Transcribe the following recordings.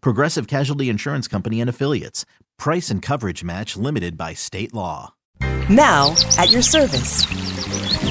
Progressive Casualty Insurance Company and Affiliates. Price and coverage match limited by state law. Now, at your service.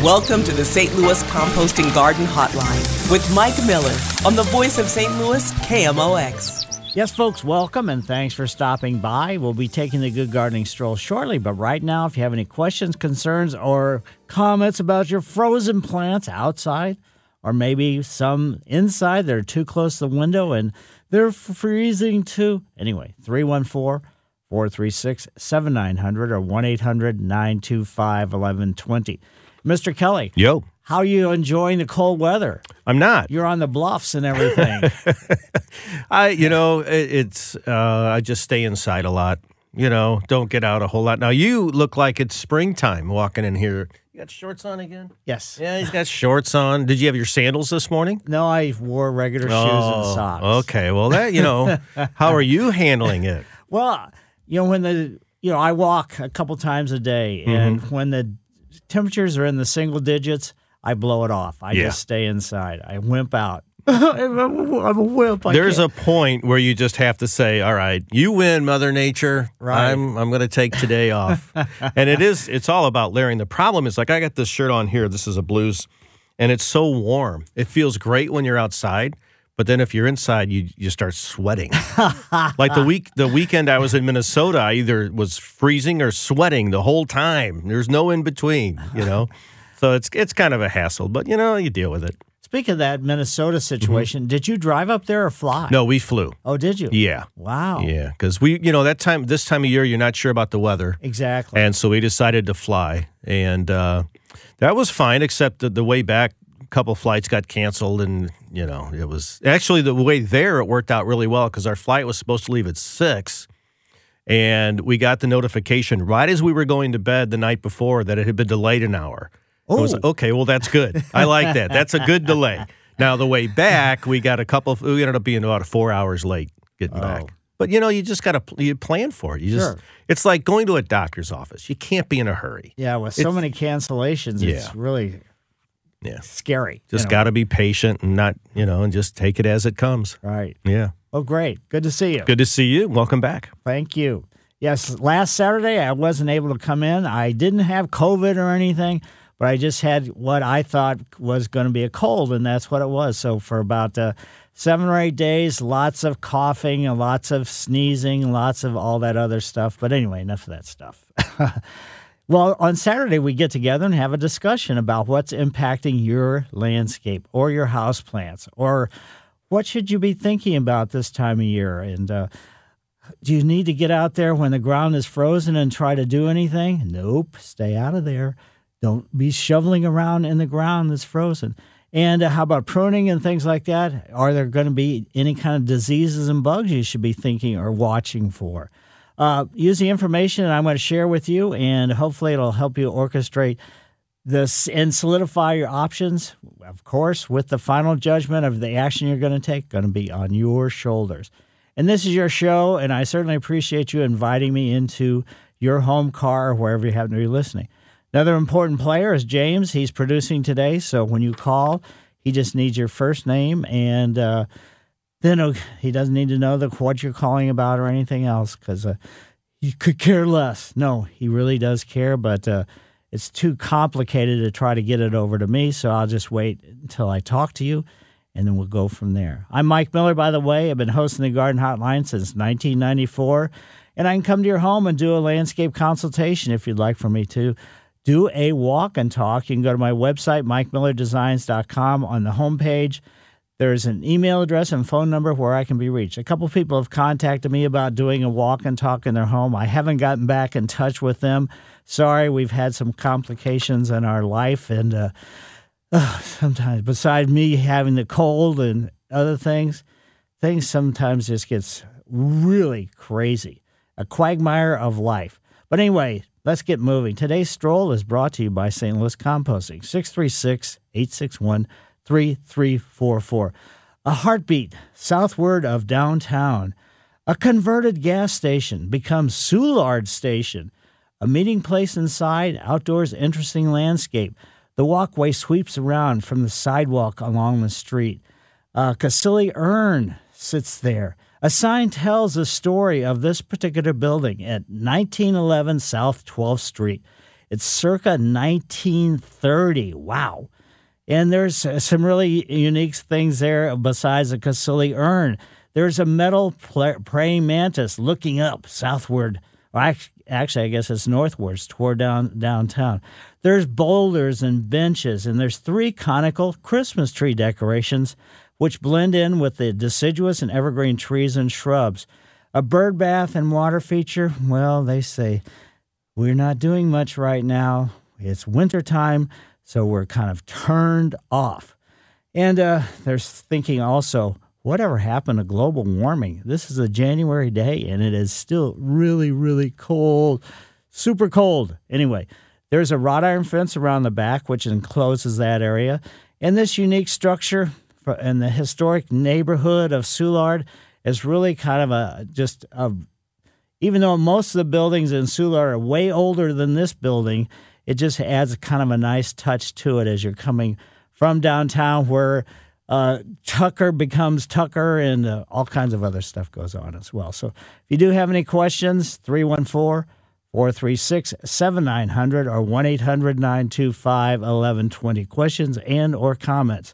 Welcome to the St. Louis Composting Garden Hotline with Mike Miller on the voice of St. Louis, KMOX. Yes, folks, welcome and thanks for stopping by. We'll be taking the Good Gardening Stroll shortly, but right now, if you have any questions, concerns, or comments about your frozen plants outside, or maybe some inside that are too close to the window and they're freezing too. Anyway, 314 436 7900 or 1 800 925 1120. Mr. Kelly. Yo. How are you enjoying the cold weather? I'm not. You're on the bluffs and everything. I, you know, it, it's, uh, I just stay inside a lot. You know, don't get out a whole lot. Now, you look like it's springtime walking in here. You got shorts on again? yes. Yeah, he's got shorts on. Did you have your sandals this morning? No, I wore regular shoes and socks. Oh, Okay. Well, that, you know, how are you handling it? Well, you know, when the, you know, I walk a couple times a day, and Mm-hmm. when the temperatures are in the single digits, I blow it off. I Yeah. just stay inside. I wimp out. I'm, a wimp. I There's can't- a point where you just have to say, "All right, you win, Mother Nature. Right. I'm I'm going to take today off." and it is it's all about layering. The problem is like I got this shirt on here. This is a blues, and it's so warm. It feels great when you're outside, but then if you're inside, you you start sweating. like the week the weekend I was in Minnesota, I either was freezing or sweating the whole time. There's no in between, you know. So it's it's kind of a hassle, but you know you deal with it. Speaking of that Minnesota situation, did you drive up there or fly? Mm-hmm. No, we flew. Oh, did you? Yeah. Wow. Yeah, because we, you know, that time, this time of year, you're not sure about the weather, Exactly. and so we decided to fly, and uh, that was fine. Except that the way back, a couple flights got canceled, and you know, it was actually the way there it worked out really well because our flight was supposed to leave at six, and we got the notification right as we were going to bed the night before that it had been delayed an hour. I was Oh. like, okay, well, that's good. I like that. That's a good delay. Now the way back, we got a couple. We ended up being about four hours late getting back. Oh. But you know, you just got to you plan for it. You just Sure. it's like going to a doctor's office. You can't be in a hurry. yeah, with so many cancellations, Yeah. it's really Yeah, scary. just got to be patient and not you know and just take it as it comes. Right. Yeah, Oh, great. Good to see you. good to see you. Welcome back. Thank you. Yes, last Saturday I wasn't able to come in. I didn't have COVID or anything, but I just had what I thought was going to be a cold, and that's what it was. So for about uh, seven or eight days, lots of coughing and lots of sneezing, lots of all that other stuff. But anyway, enough of that stuff. well, on Saturday we get together and have a discussion about what's impacting your landscape or your house plants or what should you be thinking about this time of year and. Uh, do you need to get out there when the ground is frozen and try to do anything? Nope. Stay out of there. Don't be shoveling around in the ground that's frozen. And uh, how about pruning and things like that? Are there going to be any kind of diseases and bugs you should be thinking or watching for? Uh, use the information that I'm going to share with you, and hopefully it'll help you orchestrate this and solidify your options. Of course, with the final judgment of the action you're going to take, going to be on your shoulders. And this is your show, and I certainly appreciate you inviting me into your home car or wherever you happen to be listening. Another important player is James. He's producing today, so when you call, he just needs your first name, and uh, then uh, he doesn't need to know the, what you're calling about or anything else because uh, you could care less. No, he really does care, but uh, it's too complicated to try to get it over to me, so I'll just wait until I talk to you and then we'll go from there. I'm Mike Miller, by the way. I've been hosting the Garden Hotline since 1994, And I can come to your home and do a landscape consultation if you'd like for me to. Do a walk and talk. You can go to my website, mikemillerdesigns.com. On the homepage, there's an email address and phone number where I can be reached. A couple people have contacted me about doing a walk and talk in their home. I haven't gotten back in touch with them. Sorry, we've had some complications in our life, and uh, uh, sometimes, besides me having the cold and other things, things sometimes just gets really crazy. A quagmire of life. But anyway, let's get moving. Today's stroll is brought to you by St. Louis Composting, 636 861 3344. A heartbeat southward of downtown. A converted gas station becomes Soulard Station. A meeting place inside, outdoors interesting landscape. The walkway sweeps around from the sidewalk along the street. A Casilli urn sits there. A sign tells the story of this particular building at 1911 South 12th Street. It's circa 1930. Wow. And there's uh, some really unique things there besides the Casilli urn. There's a metal praying mantis looking up southward. Actually, I guess it's northwards toward down downtown. There's boulders and benches, and there's three conical Christmas tree decorations which blend in with the deciduous and evergreen trees and shrubs. A bird bath and water feature, well, they say we're not doing much right now. It's wintertime, so we're kind of turned off. And uh, there's thinking also, whatever happened to global warming? This is a January day and it is still really, really cold, super cold. Anyway, there's a wrought iron fence around the back which encloses that area. And this unique structure, in the historic neighborhood of Soulard is really kind of a just a even though most of the buildings in Soulard are way older than this building, it just adds kind of a nice touch to it as you're coming from downtown where uh, Tucker becomes Tucker and uh, all kinds of other stuff goes on as well. So if you do have any questions, 314 436 7900 or 1 800 925 1120. Questions and or comments.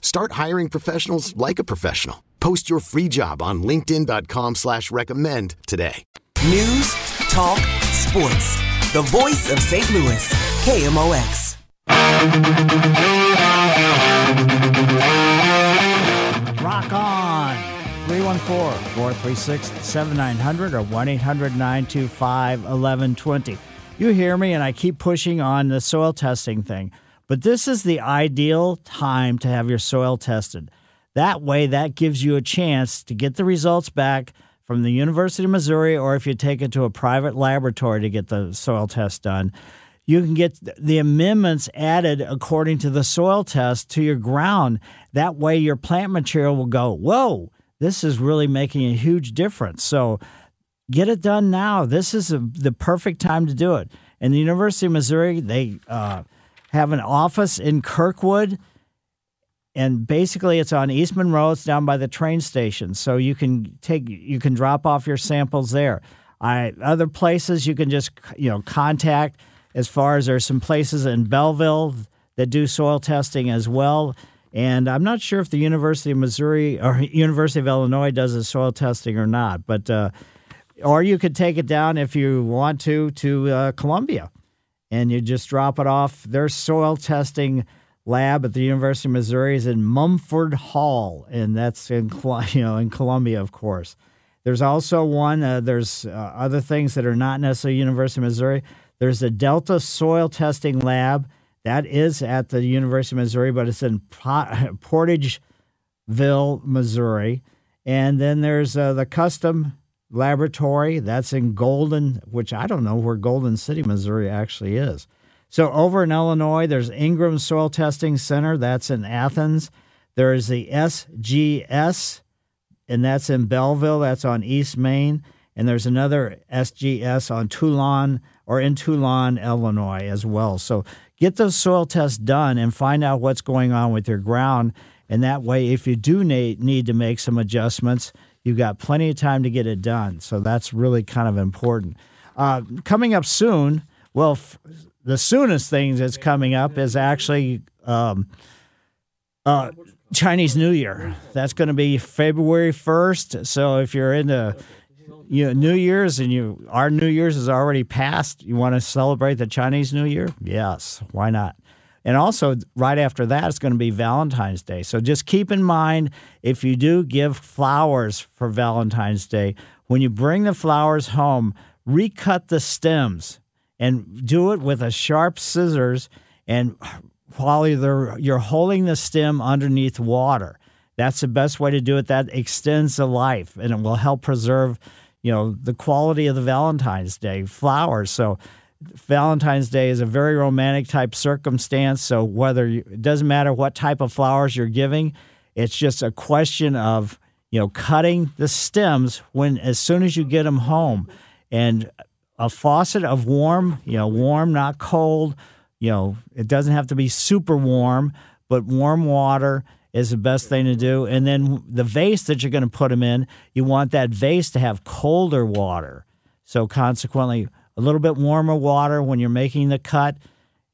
Start hiring professionals like a professional. Post your free job on LinkedIn.com slash recommend today. News, talk, sports. The voice of St. Louis. KMOX. Rock on. 314-436-7900 or 1-800-925-1120. You hear me and I keep pushing on the soil testing thing. But this is the ideal time to have your soil tested. That way, that gives you a chance to get the results back from the University of Missouri, or if you take it to a private laboratory to get the soil test done, you can get the amendments added according to the soil test to your ground. That way, your plant material will go, Whoa, this is really making a huge difference. So, get it done now. This is a, the perfect time to do it. And the University of Missouri, they uh, have an office in Kirkwood and basically it's on Eastman. It's down by the train station, so you can take you can drop off your samples there. I other places you can just you know contact. As far as there's some places in Belleville that do soil testing as well. And I'm not sure if the University of Missouri or University of Illinois does the soil testing or not, but uh, or you could take it down if you want to to uh, Columbia, and you just drop it off. Their soil testing lab at the University of Missouri is in Mumford Hall, and that's in you know in Columbia, of course. There's also one. Uh, there's uh, other things that are not necessarily University of Missouri. There's a Delta Soil Testing Lab that is at the University of Missouri, but it's in Portageville, Missouri. And then there's uh, the Custom Laboratory. That's in Golden, which I don't know where Golden City, Missouri actually is. So over in Illinois, there's Ingram Soil Testing Center. That's in Athens. There is the SGS, and that's in Belleville. That's on East Main. And there's another SGS on Toulon or in Toulon, Illinois as well. So get those soil tests done and find out what's going on with your ground. And that way, if you do need to make some adjustments, you've got plenty of time to get it done. So that's really kind of important. Uh, coming up soon, well, f- the soonest thing that's coming up is actually um, uh, Chinese New Year. That's going to be February 1st. So if you're into you know, New Year's and you our New Year's is already passed. You want to celebrate the Chinese New Year? Yes, why not? And also, right after that, it's going to be Valentine's Day. So just keep in mind if you do give flowers for Valentine's Day, when you bring the flowers home, recut the stems and do it with a sharp scissors. And while you're, you're holding the stem underneath water, that's the best way to do it. That extends the life and it will help preserve you know the quality of the Valentine's Day flowers. So Valentine's Day is a very romantic type circumstance. So whether you, it doesn't matter what type of flowers you're giving, it's just a question of you know cutting the stems when as soon as you get them home, and a faucet of warm, you know, warm not cold. You know, it doesn't have to be super warm, but warm water is the best thing to do. And then the vase that you're going to put them in, you want that vase to have colder water. So consequently, a little bit warmer water when you're making the cut.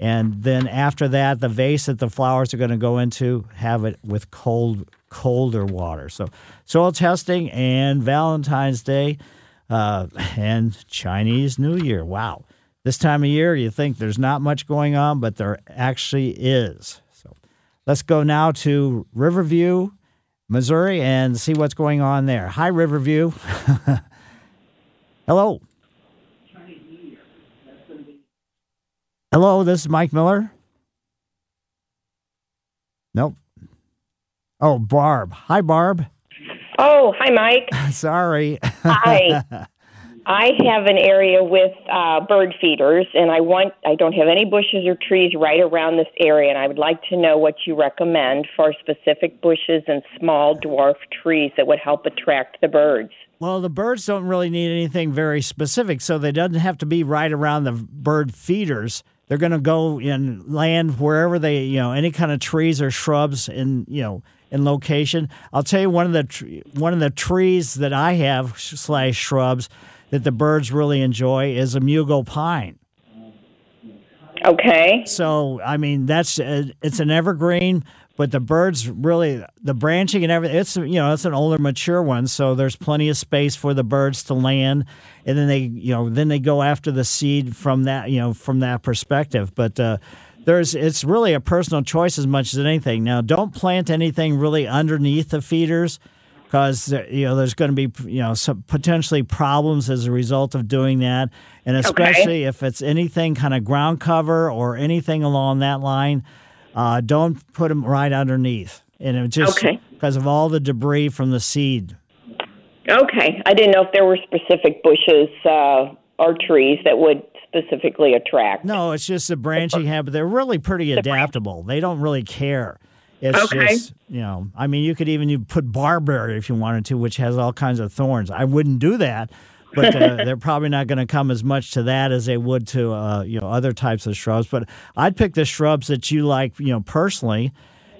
And then after that, the vase that the flowers are going to go into, have it with cold, colder water. So soil testing and Valentine's Day uh, and Chinese New Year. Wow. This time of year, you think there's not much going on, but there actually is. So, let's go now to Riverview, Missouri, and see what's going on there. Hi, Riverview. Hello. Hello, this is Mike Miller. Nope. Oh, Barb. Hi, Barb. Oh, hi, Mike. Sorry. Hi. I have an area with uh, bird feeders, and I want I don't have any bushes or trees right around this area, and I would like to know what you recommend for specific bushes and small dwarf trees that would help attract the birds. Well, the birds don't really need anything very specific, so they doesn't have to be right around the bird feeders. They're going to go and land wherever they, you know, any kind of trees or shrubs in, you know, in location. I'll tell you one of the one of the trees that I have slash shrubs that the birds really enjoy is a mugo pine. Okay. So, I mean, that's a, it's an evergreen, but the birds really the branching and everything. It's you know it's an older, mature one, so there's plenty of space for the birds to land, and then they you know then they go after the seed from that you know from that perspective. But uh, there's it's really a personal choice as much as anything. Now, don't plant anything really underneath the feeders because you know there's going to be you know some potentially problems as a result of doing that, and especially okay. if it's anything kind of ground cover or anything along that line, uh, don't put them right underneath. And it just okay. because of all the debris from the seed. Okay, I didn't know if there were specific bushes uh, or trees that would specifically attract. No, it's just a branching habit. They're really pretty adaptable. They don't really care. It's okay. just, you know, I mean, you could even you put barberry if you wanted to, which has all kinds of thorns. I wouldn't do that, but uh, they're probably not going to come as much to that as they would to, uh, you know, other types of shrubs. But I'd pick the shrubs that you like, you know, personally.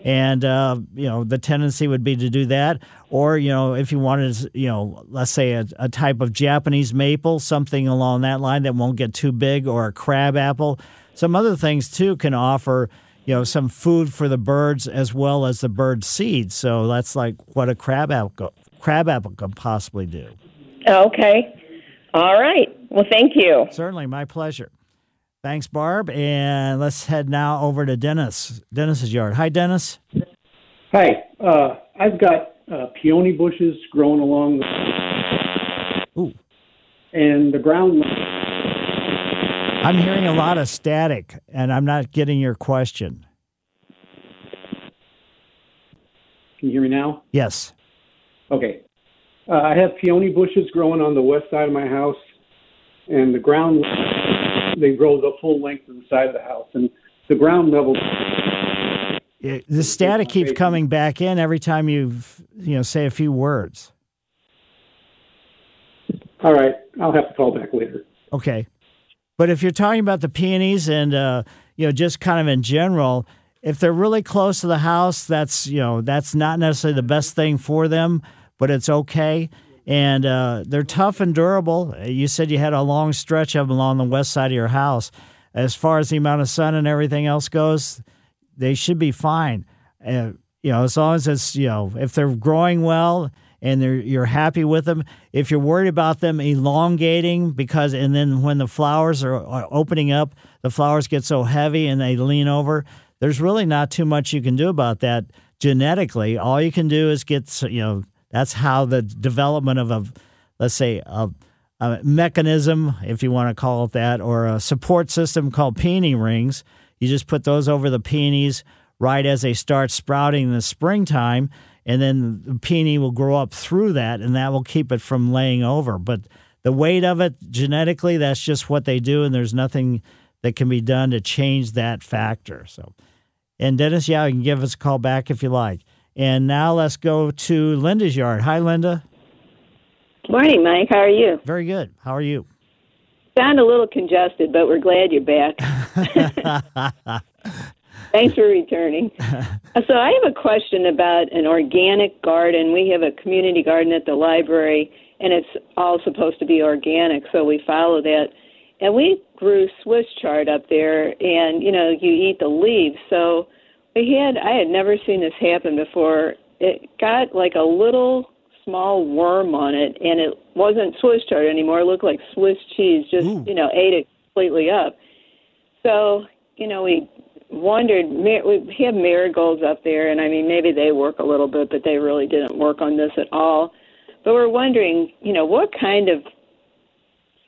and uh, you know the tendency would be to do that. Or you know if you wanted you know let's say a, a, type of japanese maple something along that line that won't get too big or a crab apple. Some other things too can offer you know some food for the birds as well as the bird seed. So that's like what a crab apple crab apple can possibly do. Okay all right well thank you certainly my pleasure Thanks, Barb. And let's head now over to Dennis. Dennis's yard. Hi, Dennis. Hi. Uh, I've got uh, peony bushes growing along the. Ooh. And the ground. I'm hearing a lot of static, and I'm not getting your question. Can you hear me now? Yes. Okay. Uh, I have peony bushes growing on the west side of my house, and the ground they grow the full length of the side of the house, and the ground level. It, the static keeps coming back in every time you you know say a few words. All right, I'll have to call back later. Okay, but if you're talking about the peonies and uh, you know just kind of in general, if they're really close to the house, that's you know that's not necessarily the best thing for them, but it's okay and uh, they're tough and durable. You said you had a long stretch of them along the west side of your house. As far as the amount of sun and everything else goes, they should be fine. Uh, you know, as long as it's you know if they're growing well and you're happy with them. If you're worried about them elongating because and then when the flowers are, are opening up, the flowers get so heavy and they lean over. There's really not too much you can do about that genetically. All you can do is get you know that's how the development of a, let's say, a, a mechanism, if you want to call it that, or a support system called peony rings. You just put those over the peonies right as they start sprouting in the springtime, and then the peony will grow up through that, and that will keep it from laying over. But the weight of it genetically, that's just what they do, and there's nothing that can be done to change that factor. So, and Dennis, yeah, you can give us a call back if you like. And now let's go to Linda's yard. Hi, Linda. Morning, Mike. How are you? Very good. How are you? Sound a little congested, but we're glad you're back. Thanks for returning. so, I have a question about an organic garden. We have a community garden at the library, and it's all supposed to be organic, so we follow that. And we grew Swiss chard up there, and you know, you eat the leaves. So, we had I had never seen this happen before. It got like a little small worm on it, and it wasn't Swiss chard anymore. It looked like Swiss cheese. Just Ooh. you know, ate it completely up. So you know, we wondered. We have marigolds up there, and I mean, maybe they work a little bit, but they really didn't work on this at all. But we're wondering, you know, what kind of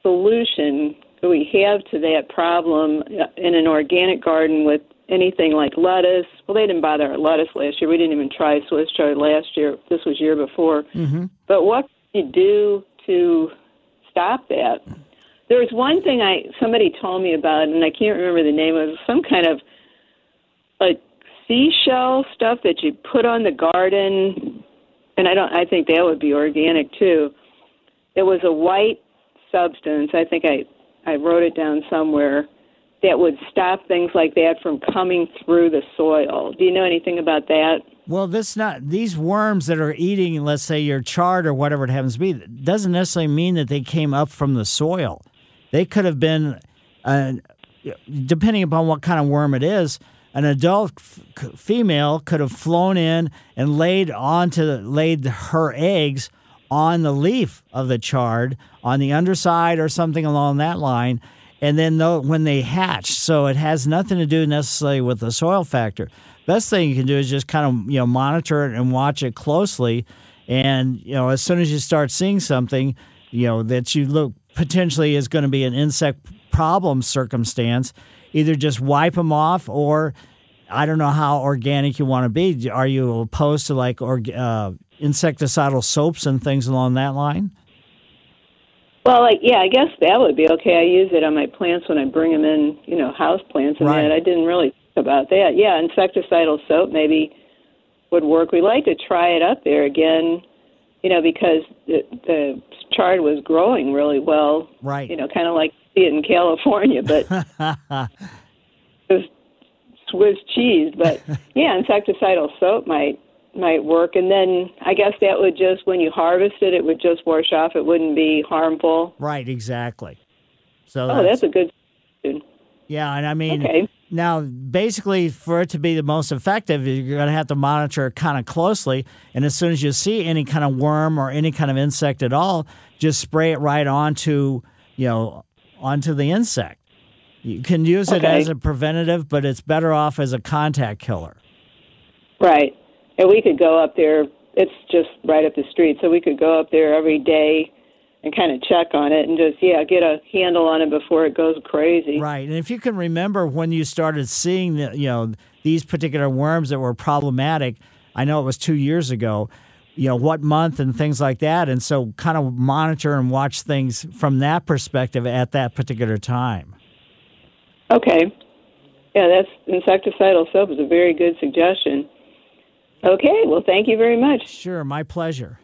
solution do we have to that problem in an organic garden with anything like lettuce. Well, they didn't buy their lettuce last year. We didn't even try Swiss chard last year. This was year before. Mm-hmm. But what can you do to stop that? There was one thing I somebody told me about, and I can't remember the name. It was some kind of like seashell stuff that you put on the garden, and I don't. I think that would be organic too. It was a white substance. I think I I wrote it down somewhere that would stop things like that from coming through the soil. Do you know anything about that? Well, this not these worms that are eating, let's say your chard or whatever it happens to be, doesn't necessarily mean that they came up from the soil. They could have been, uh, depending upon what kind of worm it is, an adult f- female could have flown in and laid onto laid her eggs on the leaf of the chard on the underside or something along that line and then when they hatch. So it has nothing to do necessarily with the soil factor. Best thing you can do is just kind of you know monitor it and watch it closely, and you know as soon as you start seeing something, you know that you look potentially is going to be an insect problem circumstance, either just wipe them off or I don't know how organic you want to be. Are you opposed to like or, uh, insecticidal soaps and things along that line? Well, like, yeah, I guess that would be okay. I use it on my plants when I bring them in, you know, house plants and right. that. I didn't really think about that. Yeah, insecticidal soap maybe would work. We like to try it up there again, you know, because the, the chard was growing really well. Right. You know, kind of like see it in California, but it was Swiss cheese. But yeah, insecticidal soap might might work. And then I guess that would just when you harvest it, it would just wash off. It wouldn't be harmful. Right, exactly. So oh, that's, a good. Yeah, and I mean, Okay. now basically for it to be the most effective, you're going to have to monitor it kind of closely. And as soon as you see any kind of worm or any kind of insect at all, just spray it right onto, you know, onto the insect. You can use it as a preventative, but it's better off as a contact killer. Right. And we could go up there. It's just right up the street, so we could go up there every day and kind of check on it and just yeah get a handle on it before it goes crazy. Right. And if you can remember when you started seeing the, you know, these particular worms that were problematic, I know it was 2 years ago, you know, what month and things like that and so kind of monitor and watch things from that perspective at that particular time. Okay. Yeah, that's insecticidal soap is a very good suggestion. Okay, well, thank you very much. Sure, my pleasure.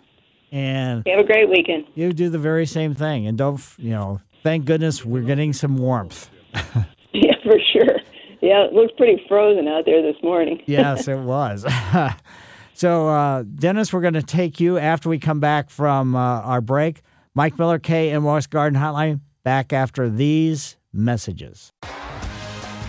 And Have a great weekend. you do the very same thing and don't, you know, thank goodness we're getting some warmth. Yeah, for sure. Yeah, it looks pretty frozen out there this morning. yes, it was. so, uh, Dennis, we're going to take you after we come back from uh, our break. Mike Miller, KMOX Garden Hotline, back after these messages.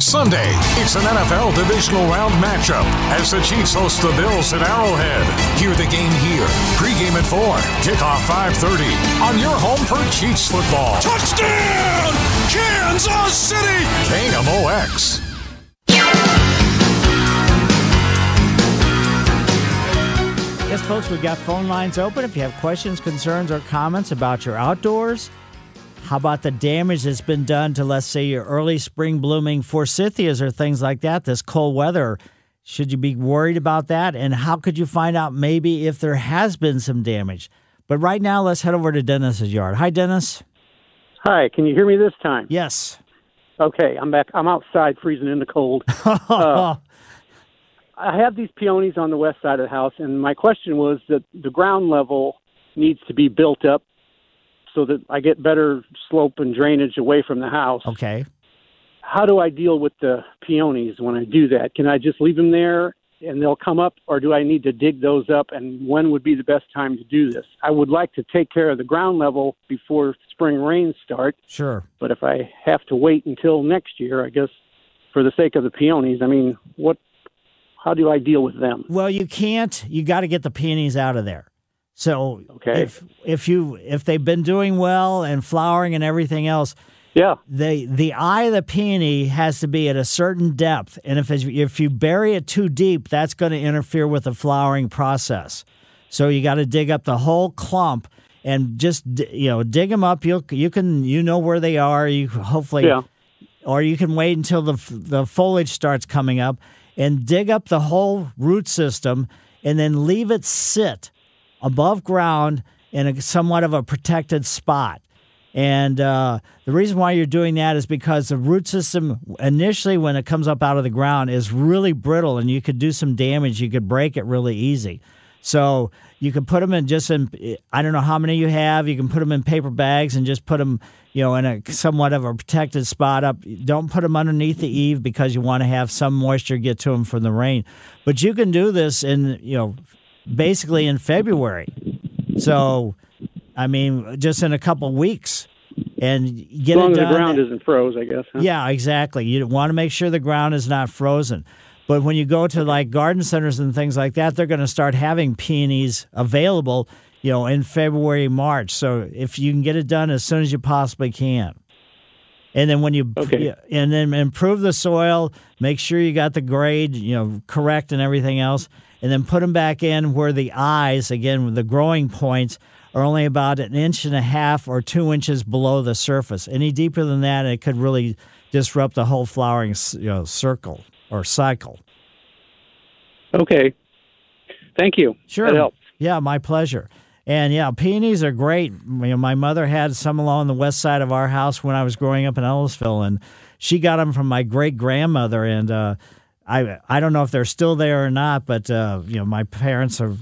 Sunday, it's an NFL divisional round matchup as the Chiefs host the Bills at Arrowhead. Hear the game here. Pre-game at 4, kickoff 5.30 on your home for Chiefs football. Touchdown! Kansas City! KMOX. Yes, folks, we've got phone lines open. If you have questions, concerns, or comments about your outdoors, how about the damage that's been done to, let's say, your early spring blooming forsythias or things like that, this cold weather? Should you be worried about that? And how could you find out maybe if there has been some damage? But right now, let's head over to Dennis's yard. Hi, Dennis. Hi, can you hear me this time? Yes. Okay, I'm back. I'm outside freezing in the cold. Uh, I have these peonies on the west side of the house, and my question was that the ground level needs to be built up so that I get better slope and drainage away from the house. Okay. How do I deal with the peonies when I do that? Can I just leave them there and they'll come up, or do I need to dig those up? And when would be the best time to do this? I would like to take care of the ground level before spring rains start. Sure. But if I have to wait until next year, I guess for the sake of the peonies, I mean, what? How do I deal with them? Well, you can't. You got to get the peonies out of there. So Okay. if if you if they've been doing well and flowering and everything else, yeah, the the eye of the peony has to be at a certain depth, and if it's, if you bury it too deep, that's going to interfere with the flowering process. So you got to dig up the whole clump and just you know dig them up. You you can you know where they are. You hopefully Yeah. or you can wait until the the foliage starts coming up and dig up the whole root system and then leave it sit above ground in a somewhat of a protected spot. And uh, the reason why you're doing that is because the root system initially, when it comes up out of the ground, is really brittle, and you could do some damage. You could break it really easy. So you can put them in just in I don't know how many you have. You can put them in paper bags and just put them, you know, in a somewhat of a protected spot up. Don't put them underneath the eave because you want to have some moisture get to them from the rain. But you can do this in, you know, basically in February. So, I mean, just in a couple weeks, and get as long it as done. the ground isn't froze, I guess. Huh? Yeah, exactly. You want to make sure the ground is not frozen. But when you go to like garden centers and things like that, they're going to start having peonies available, you know, in February, March. So if you can get it done as soon as you possibly can. And then when you Okay. and then improve the soil, make sure you got the grade, you know, correct and everything else, and then put them back in where the eyes, again, the growing points are only about an inch and a half or two inches below the surface. Any deeper than that, it could really disrupt the whole flowering, you know, circle or cycle. Okay. Thank you. Sure. Yeah, my pleasure. And yeah, peonies are great. You know, my mother had some along the west side of our house when I was growing up in Ellisville, and she got them from my great grandmother. And uh, I I don't know if they're still there or not, but uh, you know, my parents have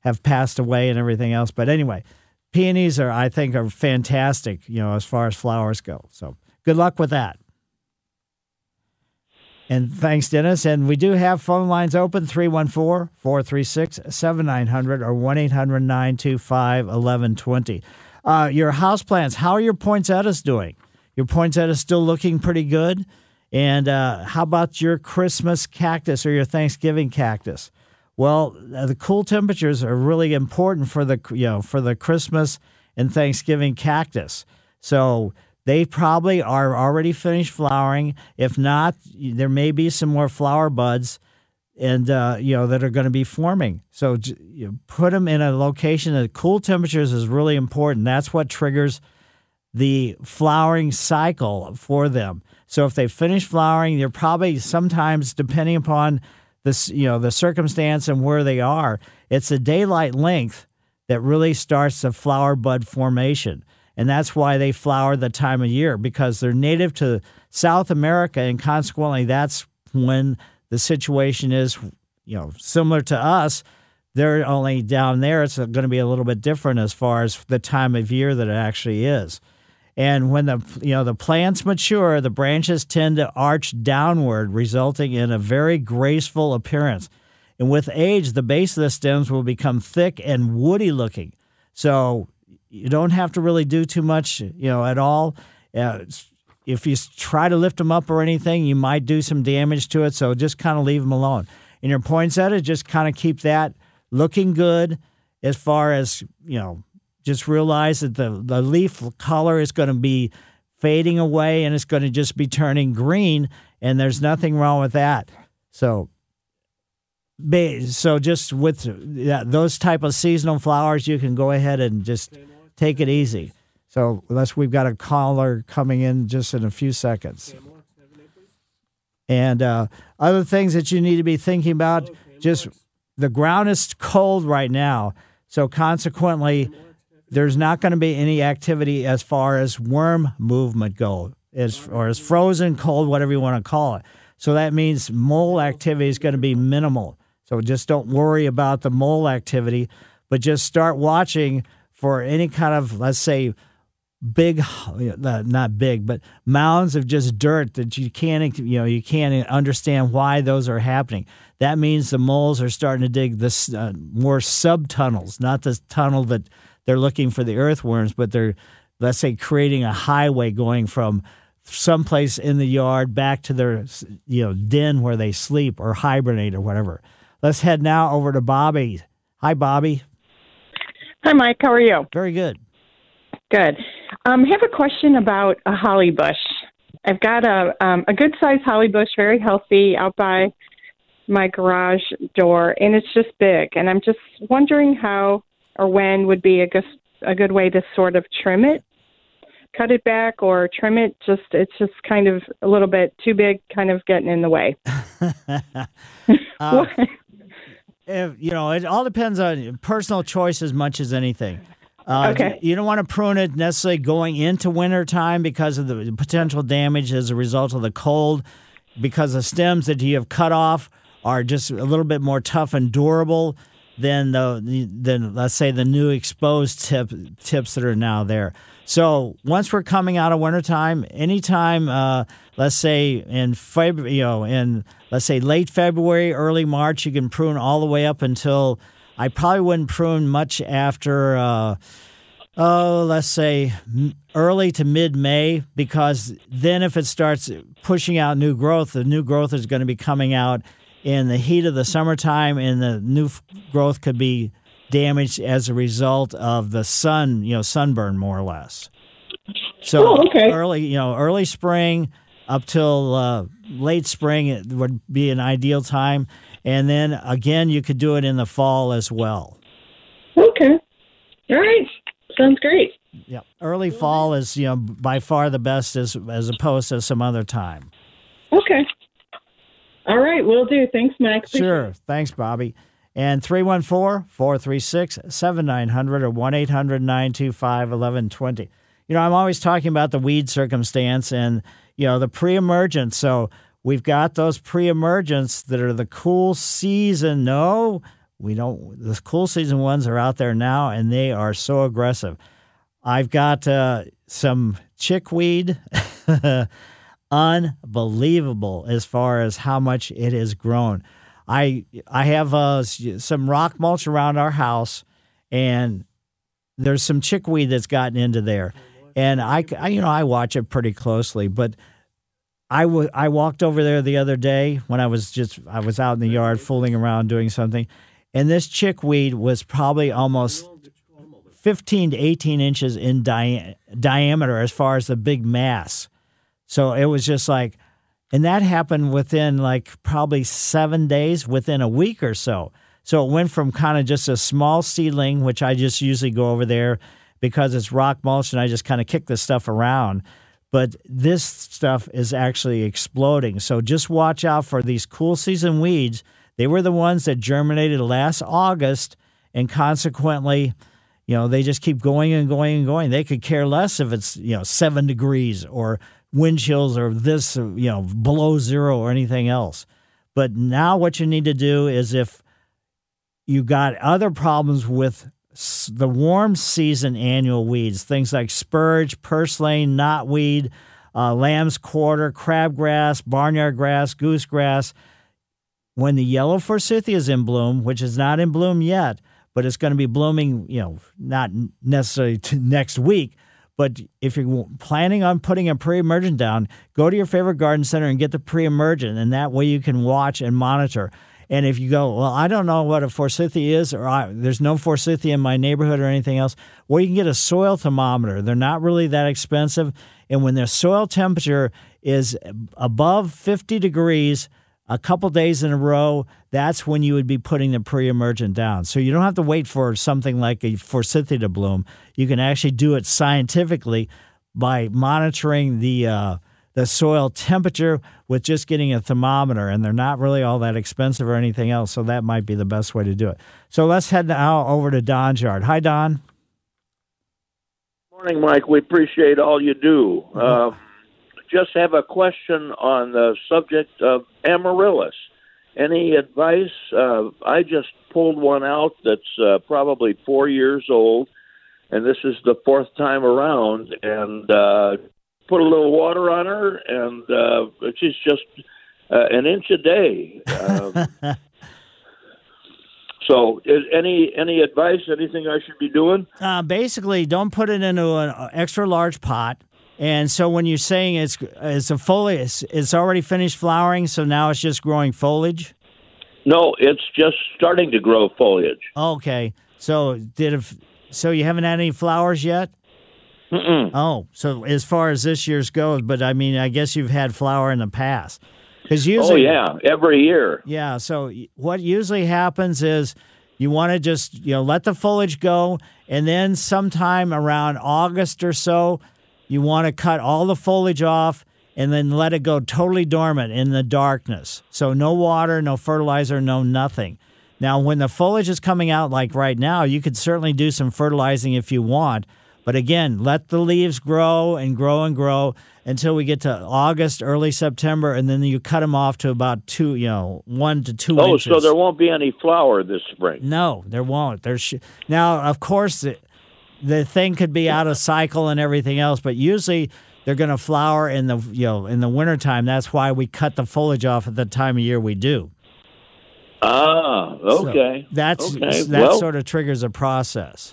have passed away and everything else. But anyway, peonies are I think are fantastic. You know, as far as flowers go. So good luck with that. And thanks, Dennis. And we do have phone lines open 314 436 7900 or 1 800 925 1120. Your houseplants, how are your poinsettias doing? Your poinsettias still looking pretty good? And uh, how about your Christmas cactus or your Thanksgiving cactus? Well, uh, the cool temperatures are really important for the you know for the Christmas and Thanksgiving cactus. So they probably are already finished flowering. If not, there may be some more flower buds, and uh, you know that are going to be forming. So you know, put them in a location that cool temperatures is really important. That's what triggers the flowering cycle for them. So if they finish flowering, they're probably sometimes depending upon this, you know, the circumstance and where they are. It's the daylight length that really starts the flower bud formation. And that's why they flower the time of year because they're native to South America and consequently that's when the situation is, you know, similar to us. They're only down there. It's going to be a little bit different as far as the time of year that it actually is. And when the you know the plants mature, the branches tend to arch downward, resulting in a very graceful appearance. And with age, the base of the stems will become thick and woody looking. So you don't have to really do too much, you know, at all. Uh, if you try to lift them up or anything, you might do some damage to it. So just kind of leave them alone. And your poinsettia, just kind of keep that looking good as far as, you know, just realize that the, the leaf color is going to be fading away and it's going to just be turning green. And there's nothing wrong with that. So so just with those type of seasonal flowers, you can go ahead and just take it easy. So unless we've got a caller coming in just in a few seconds. And uh, other things that you need to be thinking about, just the ground is cold right now. So consequently, there's not going to be any activity as far as worm movement go, as or as frozen cold, whatever you want to call it. So that means mole activity is going to be minimal. So just don't worry about the mole activity, but just start watching for any kind of, let's say, big, uh, not big, but mounds of just dirt that you can't, you know, you can't understand why those are happening. That means the moles are starting to dig this uh, more subtunnels, not the tunnel that they're looking for the earthworms, but they're, let's say, creating a highway going from someplace in the yard back to their, you know, den where they sleep or hibernate or whatever. Let's head now over to Bobby. Hi, Bobby. Hi, Mike. How are you? Very good. Good. Um, I have a question about a holly bush. I've got a um, a good sized holly bush, very healthy, out by my garage door, and it's just big. And I'm just wondering how or when would be a good a good way to sort of trim it, cut it back, or trim it. Just it's just kind of a little bit too big, kind of getting in the way. Uh, if, you know, it all depends on personal choice as much as anything. Uh, Okay. You don't want to prune it necessarily going into winter time because of the potential damage as a result of the cold, because the stems that you have cut off are just a little bit more tough and durable than the than let's say the new exposed tip tips that are now there. So once we're coming out of wintertime, anytime, uh, let's say in February, you know, in let's say late February, early March, you can prune all the way up until I probably wouldn't prune much after, uh, oh, let's say early to mid May, because then if it starts pushing out new growth, the new growth is going to be coming out in the heat of the summertime, and the new f- growth could be damaged as a result of the sun, you know, sunburn more or less. So Oh, okay. early, you know, early spring up till uh, late spring it would be an ideal time, and then again you could do it in the fall as well. Okay. All right. Sounds great. Yeah, early fall is you know by far the best as as opposed to some other time. Okay. All right. we'll do. Thanks, Mike. Appreciate Sure. Thanks, Bobby. And 314 436 7900 or 1 800 925 1120. You know, I'm always talking about the weed circumstance and, you know, the pre emergence. So we've got those pre emergents that are the cool season. No, we don't. The cool season ones are out there now and they are so aggressive. I've got uh, some chickweed. Unbelievable as far as how much it has grown. I I have uh, some rock mulch around our house, and there's some chickweed that's gotten into there, and I, I- you know I watch it pretty closely. But I I walked over there the other day when I was just I was out in the yard fooling around doing something, and this chickweed was probably almost 15 to 18 inches in dia- diameter as far as the big mass. So it was just like, and that happened within like probably seven days, within a week or so. So it went from kind of just a small seedling, which I just usually go over there because it's rock mulch and I just kind of kick this stuff around. But this stuff is actually exploding. So just watch out for these cool season weeds. They were the ones that germinated last August, and consequently, you know, they just keep going and going and going. They could care less if it's, you know, seven degrees or wind chills or this, you know, below zero or anything else. But now what you need to do is if you got other problems with the warm season annual weeds, things like spurge, purslane, knotweed, uh, lamb's quarter, crabgrass, barnyard grass, goosegrass. When the yellow forsythia is in bloom, which is not in bloom yet, but it's going to be blooming, you know, not necessarily next week. But if you're planning on putting a pre-emergent down, go to your favorite garden center and get the pre-emergent, and that way you can watch and monitor. And if you go, well, I don't know what a forsythia is, or there's no forsythia in my neighborhood or anything else, well, you can get a soil thermometer. They're not really that expensive, and when their soil temperature is above 50 degrees, a couple days in a row, that's when you would be putting the pre-emergent down. So you don't have to wait for something like a forsythia to bloom. You can actually do it scientifically by monitoring the uh, the soil temperature with just getting a thermometer, and they're not really all that expensive or anything else. So that might be the best way to do it. So let's head now over to Don's yard. Hi, Don. Morning, Mike. We appreciate all you do. Um, just have a question on the subject of amaryllis. Any advice? Uh, I just pulled one out that's uh, probably four years old, and this is the fourth time around. And uh, put a little water on her, and uh, she's just uh, an inch a day. Um, so, is any any advice? Anything I should be doing? Uh, basically, don't put it into an extra large pot. And so when you're saying it's it's a foliage, it's, it's already finished flowering, so now it's just growing foliage. No, it's just starting to grow foliage. Okay, so did it, so you haven't had any flowers yet? Mm-mm. Oh, so as far as this year's goes, but I mean, I guess you've had flower in the past. Because oh, usually, oh yeah, every year. Yeah. So what usually happens is you want to just you know let the foliage go, and then sometime around August or so, you want to cut all the foliage off and then let it go totally dormant in the darkness. So no water, no fertilizer, no nothing. Now, when the foliage is coming out like right now, you could certainly do some fertilizing if you want. But again, let the leaves grow and grow and grow until we get to August, early September, and then you cut them off to about two, you know, one to two Oh, inches. Oh, so there won't be any flower this spring. No, there won't. There's sh- now, of course, the, the thing could be out of cycle and everything else, but usually they're going to flower in the you know in the wintertime. That's why we cut the foliage off at the time of year we do. Ah, So okay. that's okay. that well, sort of triggers a process.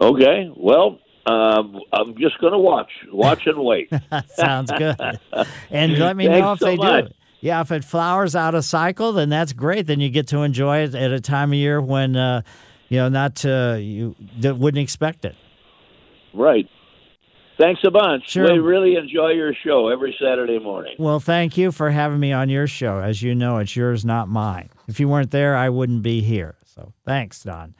Okay. Well, um, I'm just going to watch, watch and wait. Sounds good. And let me know if so they much. do. Yeah, if it flowers out of cycle, then that's great. Then you get to enjoy it at a time of year when uh, you know not uh, you that wouldn't expect it. Right. Thanks a bunch. Sure. We really enjoy your show every Saturday morning. Well, thank you for having me on your show. As you know, it's yours, not mine. If you weren't there, I wouldn't be here. So thanks, Don.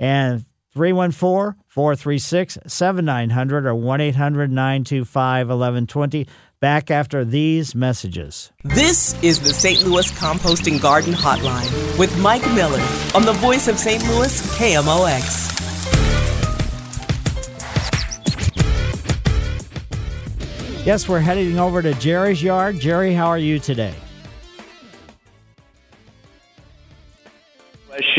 And 314 436 7900 or 1 800 925 1120. Back after these messages. This is the St. Louis Composting Garden Hotline with Mike Miller on the voice of St. Louis KMOX. Yes, we're heading over to Jerry's yard. Jerry, how are you today?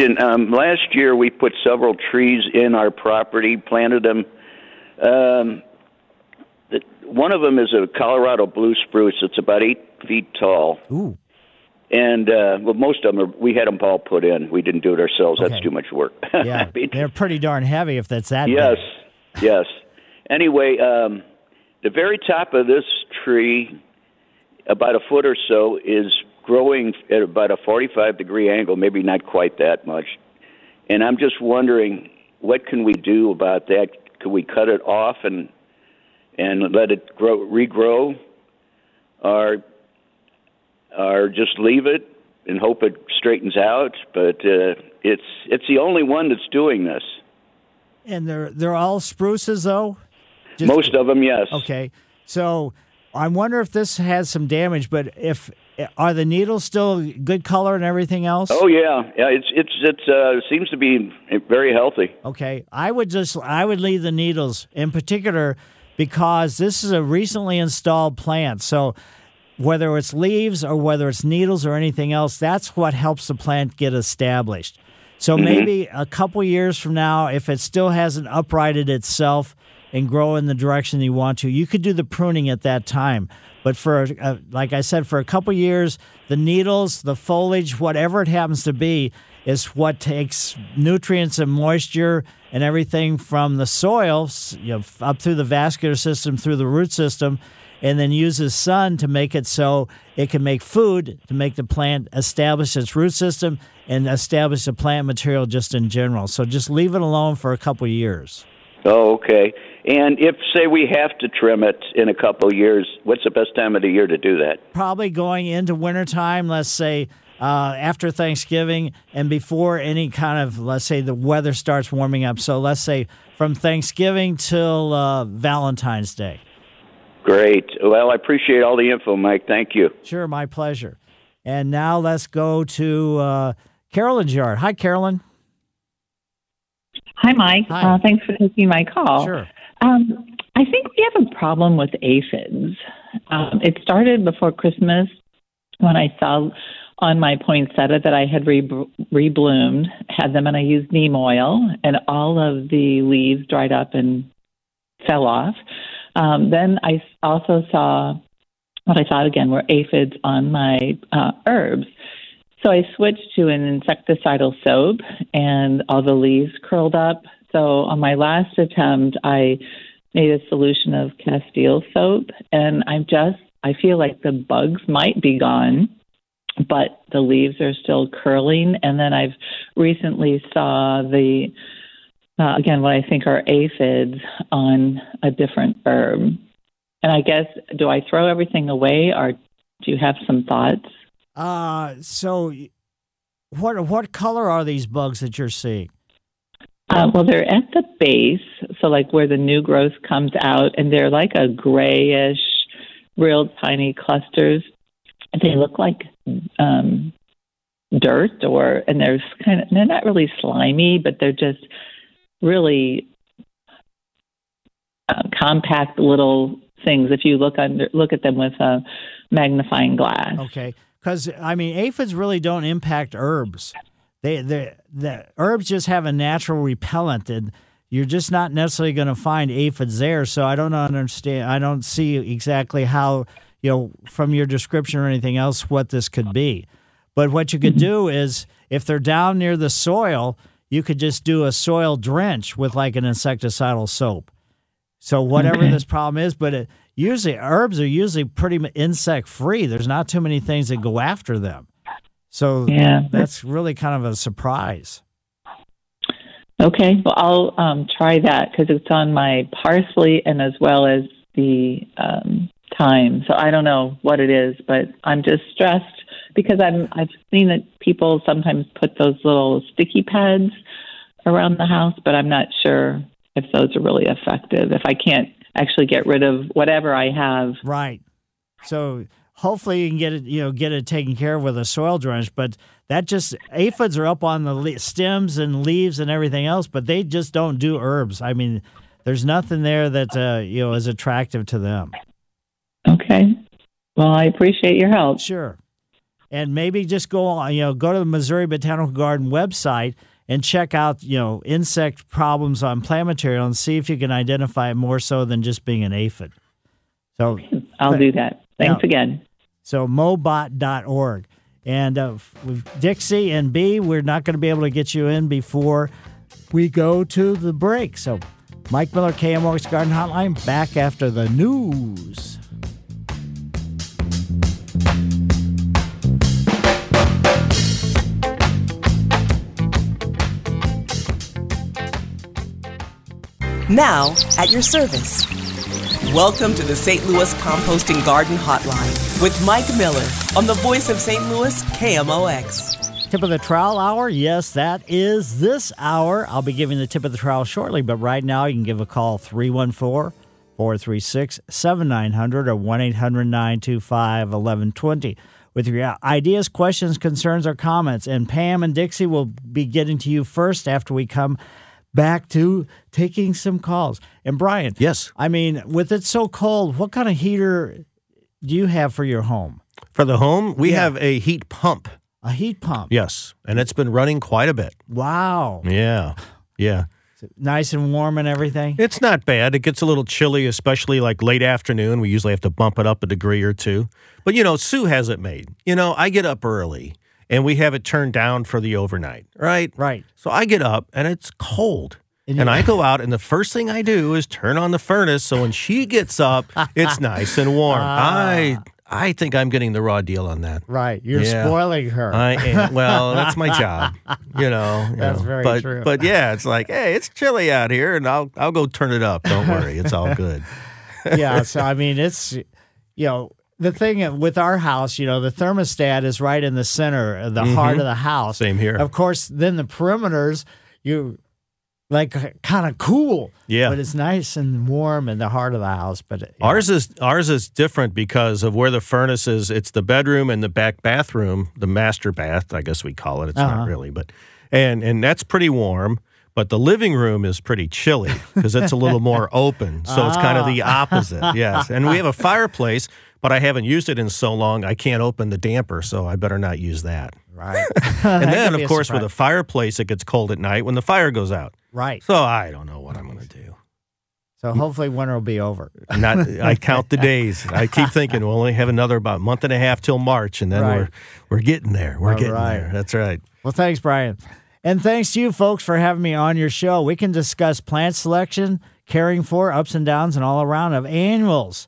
Question. Um, last year, we put several trees in our property, planted them. Um, the, one of them is a Colorado blue spruce. It's about eight feet tall. Ooh. And uh, well, most of them are, we had them all put in. We didn't do it ourselves. Okay. That's too much work. Yeah, they're pretty darn heavy if that's that yes, big. yes. Anyway, um, the very top of this tree, about a foot or so, is growing at about a 45 degree angle, maybe not quite that much. And I'm just wondering, what can we do about that? Could we cut it off and and let it grow, regrow, or or just leave it and hope it straightens out? But uh, it's it's the only one that's doing this. And they're they're all spruces though. Most of them, yes. Okay, so I wonder if this has some damage. But if are the needles still good color and everything else? Oh yeah, yeah. It's it's it's uh, seems to be very healthy. Okay, I would just I would leave the needles in particular because this is a recently installed plant. So whether it's leaves or whether it's needles or anything else, that's what helps the plant get established. So Mhm. maybe a couple years from now, if it still hasn't uprighted itself and grow in the direction you want to, you could do the pruning at that time. But for, uh, like I said, for a couple years, the needles, the foliage, whatever it happens to be, is what takes nutrients and moisture and everything from the soil, you know, up through the vascular system, through the root system, and then uses sun to make it so it can make food to make the plant establish its root system and establish the plant material just in general. So just leave it alone for a couple years. Oh, okay. And if say we have to trim it in a couple of years, what's the best time of the year to do that? Probably going into wintertime, let's say uh, after Thanksgiving and before any kind of, let's say, the weather starts warming up. So let's say from Thanksgiving till uh, Valentine's Day. Great. Well, I appreciate all the info, Mike. Thank you. Sure, my pleasure. And now let's go to uh, Carolyn's yard. Hi, Carolyn. Hi, Mike. Hi. Uh, thanks for taking my call. Sure. Um, I think we have a problem with aphids. Um, it started before Christmas when I saw on my poinsettia that I had re- rebloomed, had them, and I used neem oil, and all of the leaves dried up and fell off. Um, then I also saw what I thought again were aphids on my uh, herbs. So I switched to an insecticidal soap, and all the leaves curled up. So on my last attempt, I made a solution of Castile soap, and I'm just I feel like the bugs might be gone, but the leaves are still curling. And then I've recently saw the uh, again what I think are aphids on a different herb. And I guess do I throw everything away, or do you have some thoughts? Uh, so what what color are these bugs that you're seeing? Uh, well, they're at the base, so like where the new growth comes out, and they're like a grayish, real tiny clusters. They look like um, dirt, or and they're kind of they're not really slimy, but they're just really uh, compact little things. If you look under look at them with a magnifying glass. Okay, because I mean, aphids really don't impact herbs. They they the herbs just have a natural repellent, and you're just not necessarily going to find aphids there. So I don't understand. I don't see exactly how you know from your description or anything else what this could be. But what you could mm-hmm. do is if they're down near the soil, you could just do a soil drench with like an insecticidal soap. So whatever this problem is, but it, usually herbs are usually pretty insect free. There's not too many things that go after them. So Yeah. that's really kind of a surprise. Okay, well, I'll um, try that because it's on my parsley and as well as the um, thyme. So I don't know what it is, but I'm just stressed because I'm I've seen that people sometimes put those little sticky pads around the house, but I'm not sure if those are really effective. If I can't actually get rid of whatever I have, Right. So hopefully you can get it, you know, get it taken care of with a soil drench. But that just aphids are up on the le- stems and leaves and everything else, but they just don't do herbs. I mean, there's nothing there that uh, you know is attractive to them. okay. Well, I appreciate your help. Sure. And maybe just go on, you know, go to the Missouri Botanical Garden website and check out, you know, insect problems on plant material and see if you can identify it more so than just being an aphid. So I'll do that. Thanks Yeah. again. So mobot.org. And uh, with Dixie and B, we're not going to be able to get you in before we go to the break. So Mike Miller, KMOX Garden Hotline, back after the news. Now, at your service. Welcome to the St. Louis Composting Garden Hotline with Mike Miller on the voice of St. Louis, KMOX. Tip of the trowel hour. Yes, that is this hour. I'll be giving the tip of the trowel shortly, but right now you can give a call 314 436 7900 or 1 800 925 1120 with your ideas, questions, concerns, or comments. And Pam and Dixie will be getting to you first after we come back to taking some calls. And Brian. Yes. I mean, with it so cold, what kind of heater do you have for your home? For the home, we Yeah. have a heat pump. A heat pump. Yes, and it's been running quite a bit. Wow. Yeah. Yeah. Nice and warm and everything. It's not bad. It gets a little chilly, especially like late afternoon. We usually have to bump it up a degree or two. But you know, Sue has it made. You know, I get up early and we have it turned down for the overnight, right? Right. So I get up and it's cold. And And, I go out, and the first thing I do is turn on the furnace. So when she gets up, it's nice and warm. Ah. I I think I'm getting the raw deal on that. Right. You're Yeah. spoiling her. I am. Well, that's my job. You know. you That's know. very but, true. But yeah, it's like, hey, it's chilly out here, and I'll I'll go turn it up. Don't worry, it's all good. yeah. So I mean, it's you know the thing with our house, you know, the thermostat is right in the center, the heart of the house. Same here. Of course, then the perimeters, you like kind of cool. Yeah. But it's nice and warm in the heart of the house. But it- Ours is ours is different because of where the furnace is. It's the bedroom and the back bathroom, the master bath, I guess we call it. It's Uh-huh. not really, but and and that's pretty warm. But the living room is pretty chilly because it's a little more open. So it's kind of the Ah. opposite. Yes. And we have a fireplace, but I haven't used it in so long I can't open the damper, so I better not use that. right. and then of course with a fireplace it gets cold at night when the fire goes out. right. So I don't know what I'm going to do. So hopefully winter will be over. Not I count the days. I keep thinking we'll only have another about month and a half till March, and then Right. we're we're getting there. We're All getting right. there. That's right. Well, thanks, Brian. And thanks to you folks for having me on your show. We can discuss plant selection, caring for, ups and downs, and all around of annuals.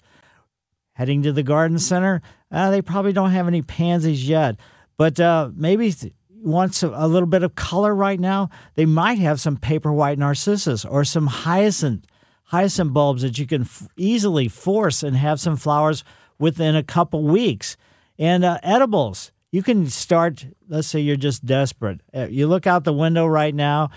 Heading to the garden center, uh, they probably don't have any pansies yet, but uh, maybe th- you want a little bit of color right now. They might have some paper white narcissus or some hyacinth hyacinth bulbs that you can f- easily force and have some flowers within a couple weeks. And uh, edibles, you can start. Let's say you're just desperate. Uh, You look out the window right now,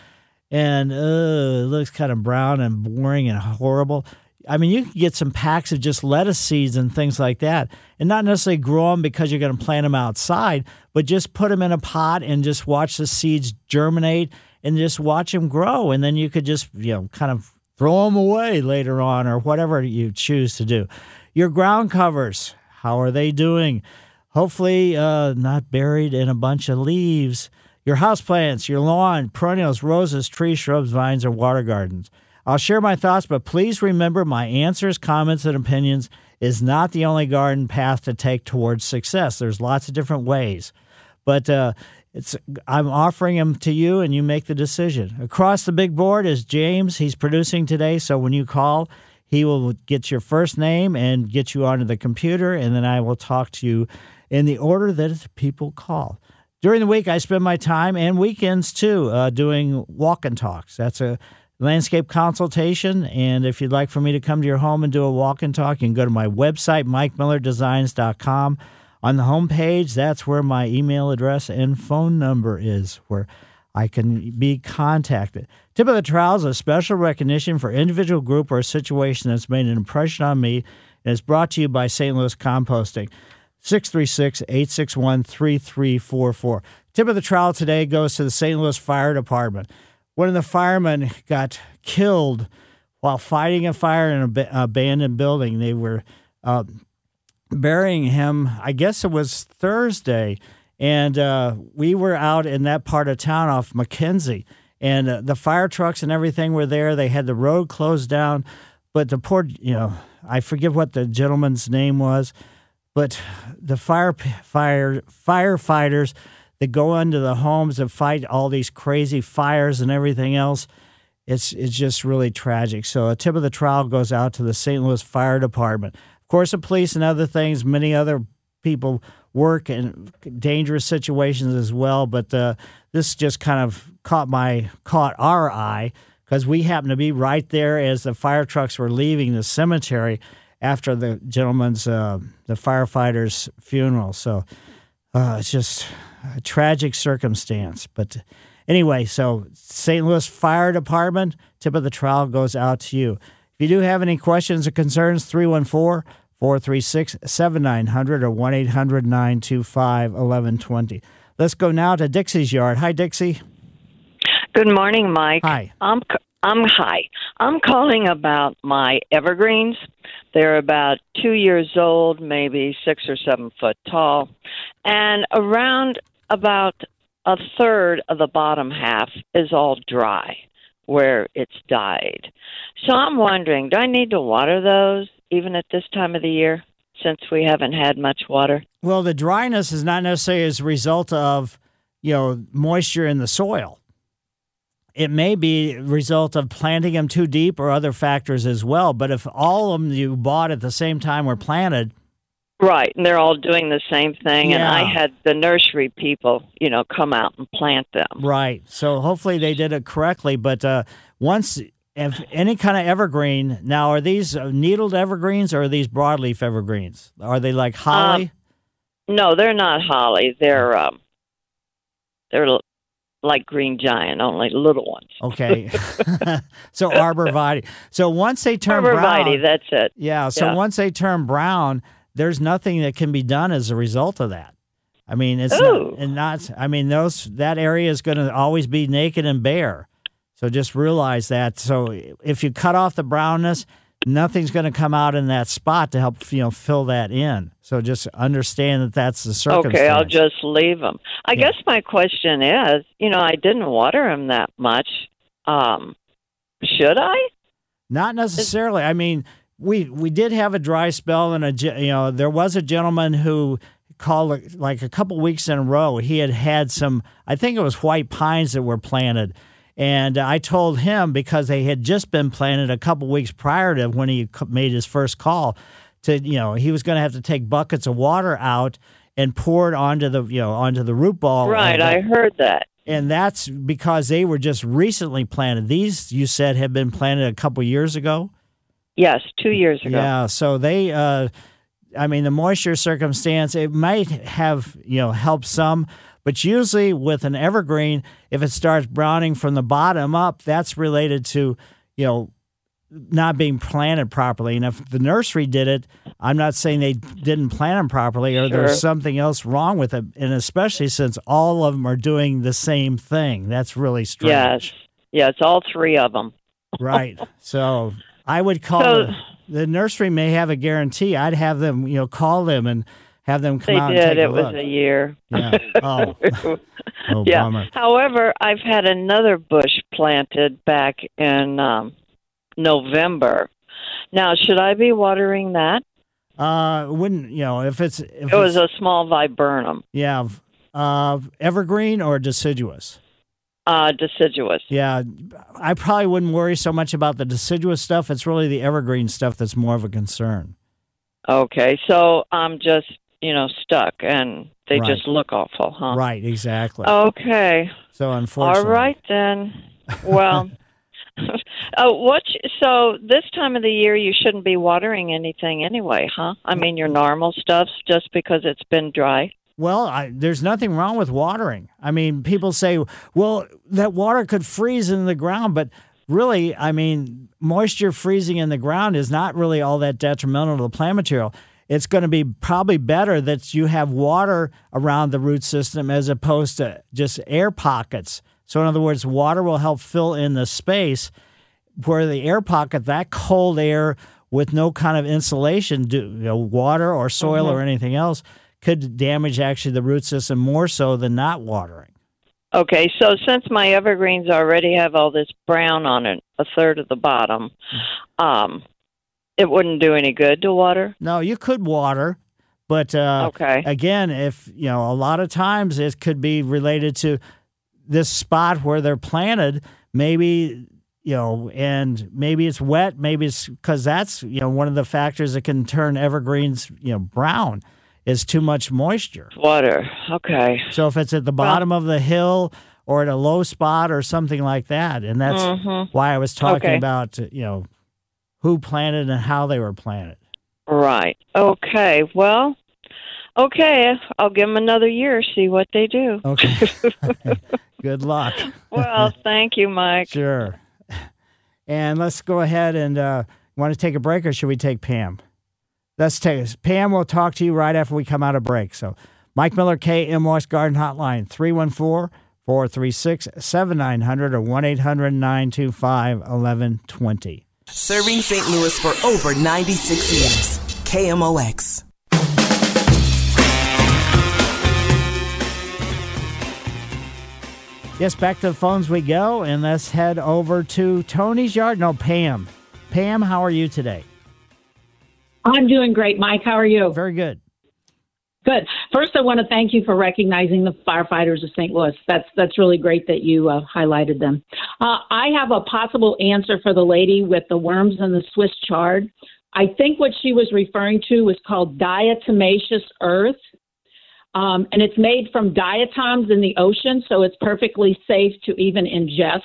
and uh, it looks kind of brown and boring and horrible. I mean, you can get some packs of just lettuce seeds and things like that, and not necessarily grow them because you're going to plant them outside, but just put them in a pot and just watch the seeds germinate and just watch them grow, and then you could just you know kind of throw them away later on or whatever you choose to do. Your ground covers, how are they doing? Hopefully, uh, not buried in a bunch of leaves. Your houseplants, your lawn, perennials, roses, trees, shrubs, vines, or water gardens. I'll share my thoughts, but please remember my answers, comments, and opinions is not the only garden path to take towards success. There's lots of different ways, but uh, it's I'm offering them to you, and you make the decision. Across the big board is James. He's producing today, so when you call, He will get your first name and get you onto the computer, and then I will talk to you in the order that people call. During the week, I spend my time and weekends too uh, doing walk and talks. That's a landscape consultation. And if you'd like for me to come to your home and do a walk and talk, you can go to my website, mikemillerdesigns.com. On the homepage, that's where my email address and phone number is, where I can be contacted. Tip of the Trowel is a special recognition for individual group or situation that's made an impression on me and is brought to you by St. Louis Composting. 636 861 3344. Tip of the trowel today goes to the St. Louis Fire Department. One of the firemen got killed while fighting a fire in an abandoned building. They were uh, burying him, I guess it was Thursday, and uh, we were out in that part of town off McKenzie, and uh, the fire trucks and everything were there. They had the road closed down, but the poor, you know, I forget what the gentleman's name was but the fire, fire firefighters that go into the homes and fight all these crazy fires and everything else, it's it's just really tragic. So a tip of the trowel goes out to the St. Louis Fire Department. Of course, the police and other things, many other people work in dangerous situations as well. But uh, this just kind of caught my caught our eye because we happened to be right there as the fire trucks were leaving the cemetery after the gentleman's uh, the firefighter's funeral. So uh, it's just a tragic circumstance. But anyway, so St. Louis Fire Department tip of the trowel goes out to you. If you do have any questions or concerns, 314 436 7900 or 1 800 925 1120. Let's go now to Dixie's yard. Hi, Dixie. Good morning, Mike. Hi. I'm I'm hi. I'm calling about my evergreens. They're about two years old, maybe six or seven foot tall, and around about a third of the bottom half is all dry where it's died. So I'm wondering, do I need to water those even at this time of the year since we haven't had much water? Well, the dryness is not necessarily as a result of, you know, moisture in the soil it may be a result of planting them too deep or other factors as well. But if all of them you bought at the same time were planted, right, and they're all doing the same thing, Yeah. and I had the nursery people, you know, come out and plant them. right? So hopefully they did it correctly. But uh, once, if any kind of evergreen, now are these uh, needled evergreens or are these broadleaf evergreens? Are they like holly? No, they're not holly. They're um, they're like green giant, only little ones. Okay. so arborvitae. So once they turn Arborvitae, brown, that's it. Yeah. So Yeah. once they turn brown, there's nothing that can be done as a result of that. I mean, it's Ooh. not, and not. I mean, those that area is going to always be naked and bare. So just realize that. So if you cut off the brownness, nothing's going to come out in that spot to help you know fill that in. So just understand that that's the circumstance. Okay, I'll just leave them. I guess my question is, you know, I didn't water them that much. Um, should I? Not necessarily. I mean, we we did have a dry spell, and a you know there was a gentleman who called like a couple weeks in a row. He had had some, I think it was white pines that were planted, and I told him because they had just been planted a couple weeks prior to when he made his first call, to you know he was going to have to take buckets of water out and pour it onto the you know onto the root ball. right, I heard that. and that's because they were just recently planted. These you said had been planted a couple years ago. Yes, two years ago. Yeah, so they, uh, I mean, the moisture circumstance it might have you know helped some, but usually with an evergreen, if it starts browning from the bottom up, that's related to you know not being planted properly. And if the nursery did it, I'm not saying they didn't plant them properly or Sure. there's something else wrong with it. And especially since all of them are doing the same thing, that's really strange. Yes, yes, all three of them. Right. So I would call So- the, nursery may have a guarantee. I'd have them, you know, call them and have them come They out did. and take It a was a year. Yeah. Oh. Oh, yeah. bummer. However, I've had another bush planted back in um, November. Now, should I be watering that? Uh, wouldn't you know if it's if It was it's, a small viburnum. yeah, uh, evergreen or deciduous. Uh, deciduous. Yeah, I probably wouldn't worry so much about the deciduous stuff. It's really the evergreen stuff that's more of a concern. Okay, so I'm just you know stuck, and they Right. just look awful, huh? Right, exactly. Okay. So unfortunately, All right then. Well, uh, what? So this time of the year, you shouldn't be watering anything anyway, huh? I mean, your normal stuff, just because it's been dry. Well, I, there's nothing wrong with watering. I mean, people say, well, that water could freeze in the ground, but really, I mean, moisture freezing in the ground is not really all that detrimental to the plant material. It's going to be probably better that you have water around the root system as opposed to just air pockets. So, in other words, water will help fill in the space where the air pocket, that cold air with no kind of insulation, do, you know, water or soil or Mhm. anything else, could damage actually the root system more so than not watering. Okay, so since my evergreens already have all this brown on it, a third of the bottom, um, it wouldn't do any good to water. No, you could water, but uh, Okay. again, if you know, a lot of times it could be related to this spot where they're planted. Maybe you know, and maybe it's wet. Maybe it's because that's you know one of the factors that can turn evergreens you know brown is too much moisture. Water. Okay. So if it's at the bottom of the hill or at a low spot or something like that, and that's Mhm. why I was talking Okay. about you know who planted and how they were planted. Right. Okay. Well, okay. I'll give them another year, see what they do. Okay. Good luck. Well, thank you, Mike. Sure. And let's go ahead and uh, want to take a break, or should we take Pam? Let's take Pam. We'll talk to you right after we come out of break. So, Mike Miller, KMOX Garden Hotline, 314 436 7900 or 1 800 925 1120. Serving St. Louis for over 96 years. KMOX. Yes, back to the phones we go, and let's head over to Tony's yard. No, Pam. Pam, how are you today? I'm doing great, Mike. How are you? Very good. Good. First, I want to thank you for recognizing the firefighters of St. Louis. That's that's really great that you uh, highlighted them. Uh, I have a possible answer for the lady with the worms and the Swiss chard. I think what she was referring to was called diatomaceous earth, um, and it's made from diatoms in the ocean, so it's perfectly safe to even ingest.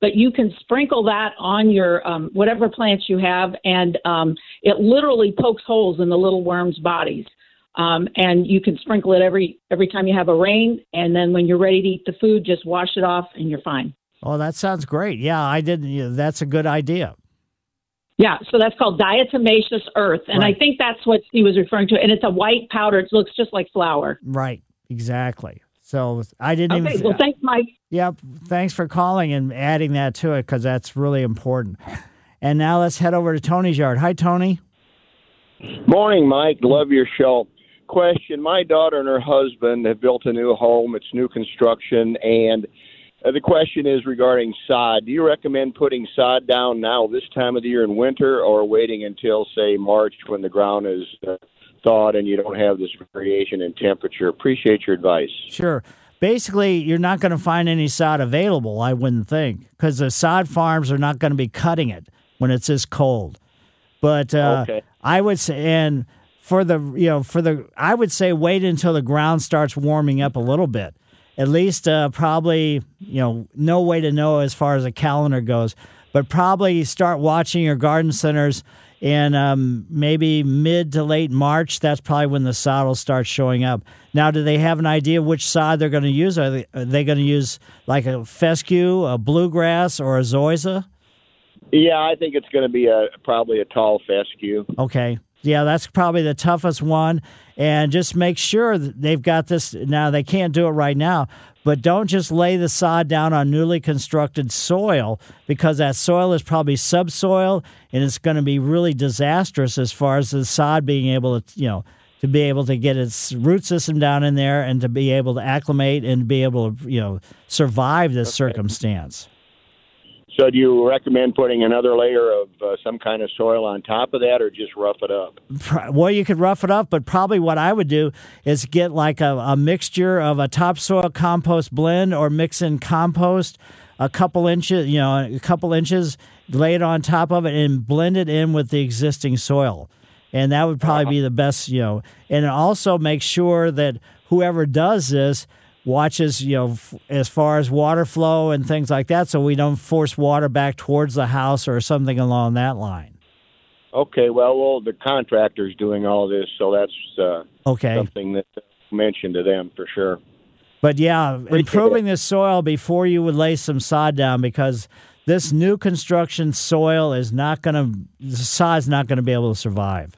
But you can sprinkle that on your um, whatever plants you have, and um, it literally pokes holes in the little worms' bodies. Um, and you can sprinkle it every every time you have a rain, and then when you're ready to eat the food, just wash it off, and you're fine. Oh, that sounds great. Yeah, I didn't. Yeah, that's a good idea. Yeah, so that's called diatomaceous earth, and Right. I think that's what he was referring to. And it's a white powder; it looks just like flour. Right. Exactly. So I didn't Okay, even. well, thanks, Mike. Yep. Thanks for calling and adding that to it because that's really important. And now let's head over to Tony's yard. Hi, Tony. Morning, Mike. Love your show. Question My daughter and her husband have built a new home. It's new construction. And uh, the question is regarding sod. Do you recommend putting sod down now, this time of the year in winter, or waiting until, say, March when the ground is uh, thawed and you don't have this variation in temperature? Appreciate your advice. Sure. Basically, you're not going to find any sod available, I wouldn't think, because the sod farms are not going to be cutting it when it's this cold. But uh, Okay. I would say, and for the, you know, for the, I would say wait until the ground starts warming up a little bit. At least, uh, probably, you know, no way to know as far as the calendar goes, but probably start watching your garden centers in um, maybe mid to late March. That's probably when the sod will start showing up. Now, do they have an idea which sod they're going to use? Are they, are they going to use like a fescue, a bluegrass, or a zoysia? Yeah, I think it's going to be a probably a tall fescue. Okay. Yeah, that's probably the toughest one. And just make sure that they've got this. Now, they can't do it right now, but don't just lay the sod down on newly constructed soil because that soil is probably subsoil and it's going to be really disastrous as far as the sod being able to, you know, to be able to get its root system down in there and to be able to acclimate and be able to, you know, survive this circumstance. So, do you recommend putting another layer of uh, some kind of soil on top of that, or just rough it up? Well, you could rough it up, but probably what I would do is get like a, a mixture of a topsoil compost blend, or mix in compost a couple inches, you know, a couple inches, lay it on top of it, and blend it in with the existing soil. And that would probably be the best, you know. And also make sure that whoever does this watches, you know, f- as far as water flow and things like that, so we don't force water back towards the house or something along that line. Okay, well, well, the contractor's doing all this, so that's uh, Okay. something that I mentioned to them for sure. But yeah, improving the soil before you would lay some sod down because this new construction soil is not going to, the sod's not going to be able to survive.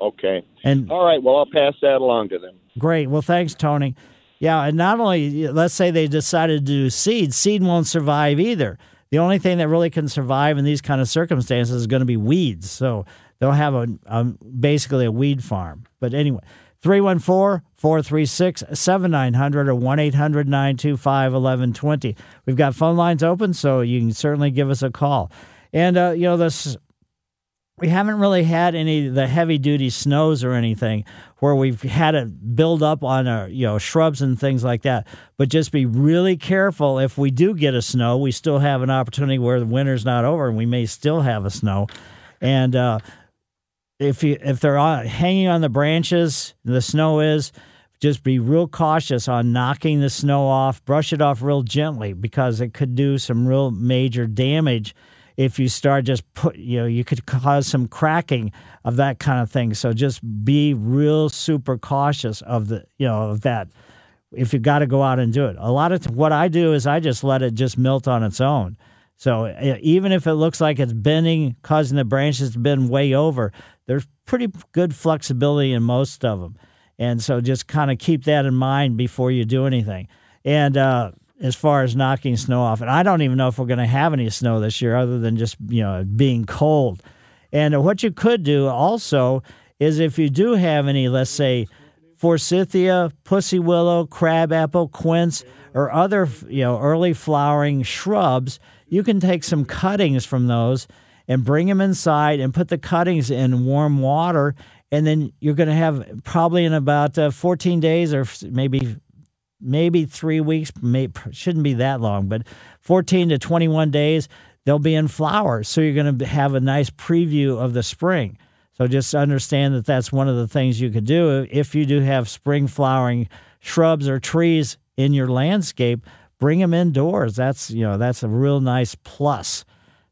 Okay. And all right, well, I'll pass that along to them. Great. Well, thanks, Tony. Yeah, and not only, let's say they decided to do seed, seed won't survive either. The only thing that really can survive in these kind of circumstances is going to be weeds. So they'll have a, a basically a weed farm. But anyway, 314 436 7900 or 1 800 925 1120. We've got phone lines open, so you can certainly give us a call. And, uh, you know, this we haven't really had any of the heavy duty snows or anything where we've had it build up on our you know shrubs and things like that. But just be really careful. If we do get a snow we still have an opportunity where the winter's not over and we may still have a snow. And uh, if you if they're on, hanging on the branches the snow is just be real cautious on knocking the snow off. Brush it off real gently because it could do some real major damage if you start just put you know you could cause some cracking of that kind of thing. So just be real super cautious of the you know of that. If you got to go out and do it. A lot of t- what i do is i just let it just melt on its own. So even if it looks like it's bending causing the branches to bend way over there's pretty good flexibility in most of them and so just kind of keep that in mind before you do anything. And uh as far as knocking snow off. And I don't even know if we're going to have any snow this year other than just, you know, being cold. And what you could do also is if you do have any, let's say, forsythia, pussy willow, crabapple, quince, or other, you know, early flowering shrubs, you can take some cuttings from those and bring them inside and put the cuttings in warm water. And then you're going to have probably in about uh, 14 days or maybe maybe three weeks, may, shouldn't be that long, but 14 to 21 days, they'll be in flower. So you're going to have a nice preview of the spring. So just understand that that's one of the things you could do if you do have spring flowering shrubs or trees in your landscape. Bring them indoors. That's you know that's a real nice plus.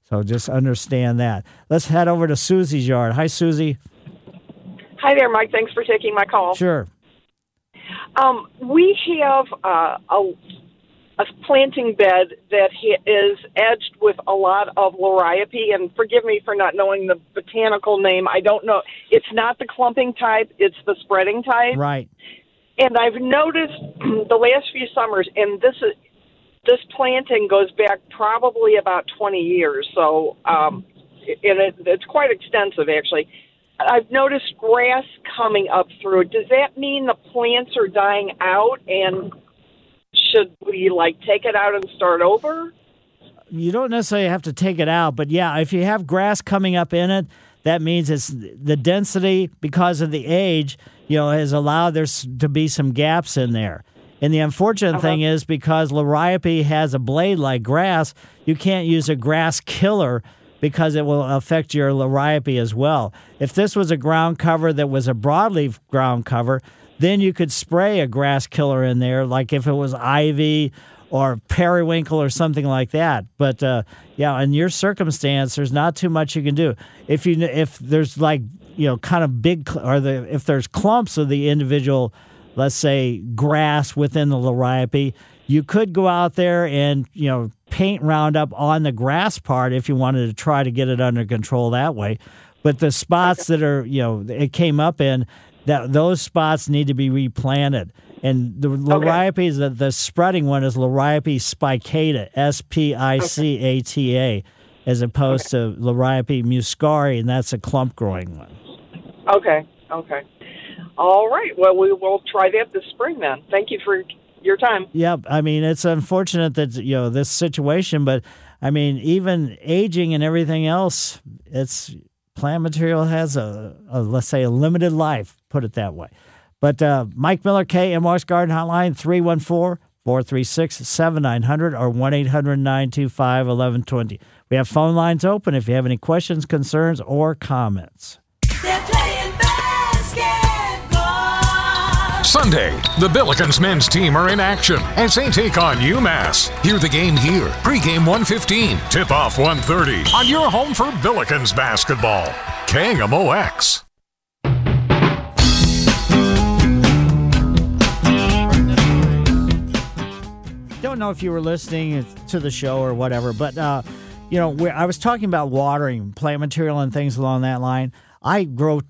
So just understand that. Let's head over to Susie's yard. Hi, Susie. Hi there, Mike. Thanks for taking my call. Sure. Um, we have uh, a, a planting bed that ha- is edged with a lot of liriope, and forgive me for not knowing the botanical name. I don't know. It's not the clumping type; it's the spreading type. Right. And I've noticed the last few summers, and this is this planting goes back probably about 20 years. So, um, and it, it's quite extensive actually. I've noticed grass coming up through it. Does that mean the plants are dying out and should we like take it out and start over? you don't necessarily have to take it out, but yeah, if you have grass coming up in it, that means it's the density because of the age, you know, has allowed there to be some gaps in there. And the unfortunate thing uh-huh. is because liriope has a blade like grass, you can't use a grass killer because it will affect your liriope as well. If this was a ground cover that was a broadleaf ground cover, then you could spray a grass killer in there, like if it was ivy or periwinkle or something like that. But uh, yeah, in your circumstance, there's not too much you can do. If you if there's like you know kind of big or the if there's clumps of the individual, let's say grass within the liriope, you could go out there and you know paint Roundup on the grass part if you wanted to try to get it under control that way. But the spots that are you know it came up in that those spots need to be replanted. And the liriope is the, the spreading one is liriope spicata, S P I C A T A, as opposed to liriope muscari, and that's a clump growing one. Okay, okay. All right. Well, we will try that this spring then. Thank you for your time. Yep. I mean, it's unfortunate that you know this situation, but I mean, even aging and everything else, it's plant material has a, a let's say a limited life. Put it that way. But uh, Mike Miller, KMOX Garden Hotline, 314 436 7900 or 1 800 925 1120. We have phone lines open if you have any questions, concerns, or comments. Sunday, the Billikens men's team are in action as they take on UMass. Hear the game here. Pregame 115, tip off 130 on your home for Billikens basketball. KMOX. Don't know if you were listening to the show or whatever, but uh, you know, I was talking about watering plant material and things along that line. I grow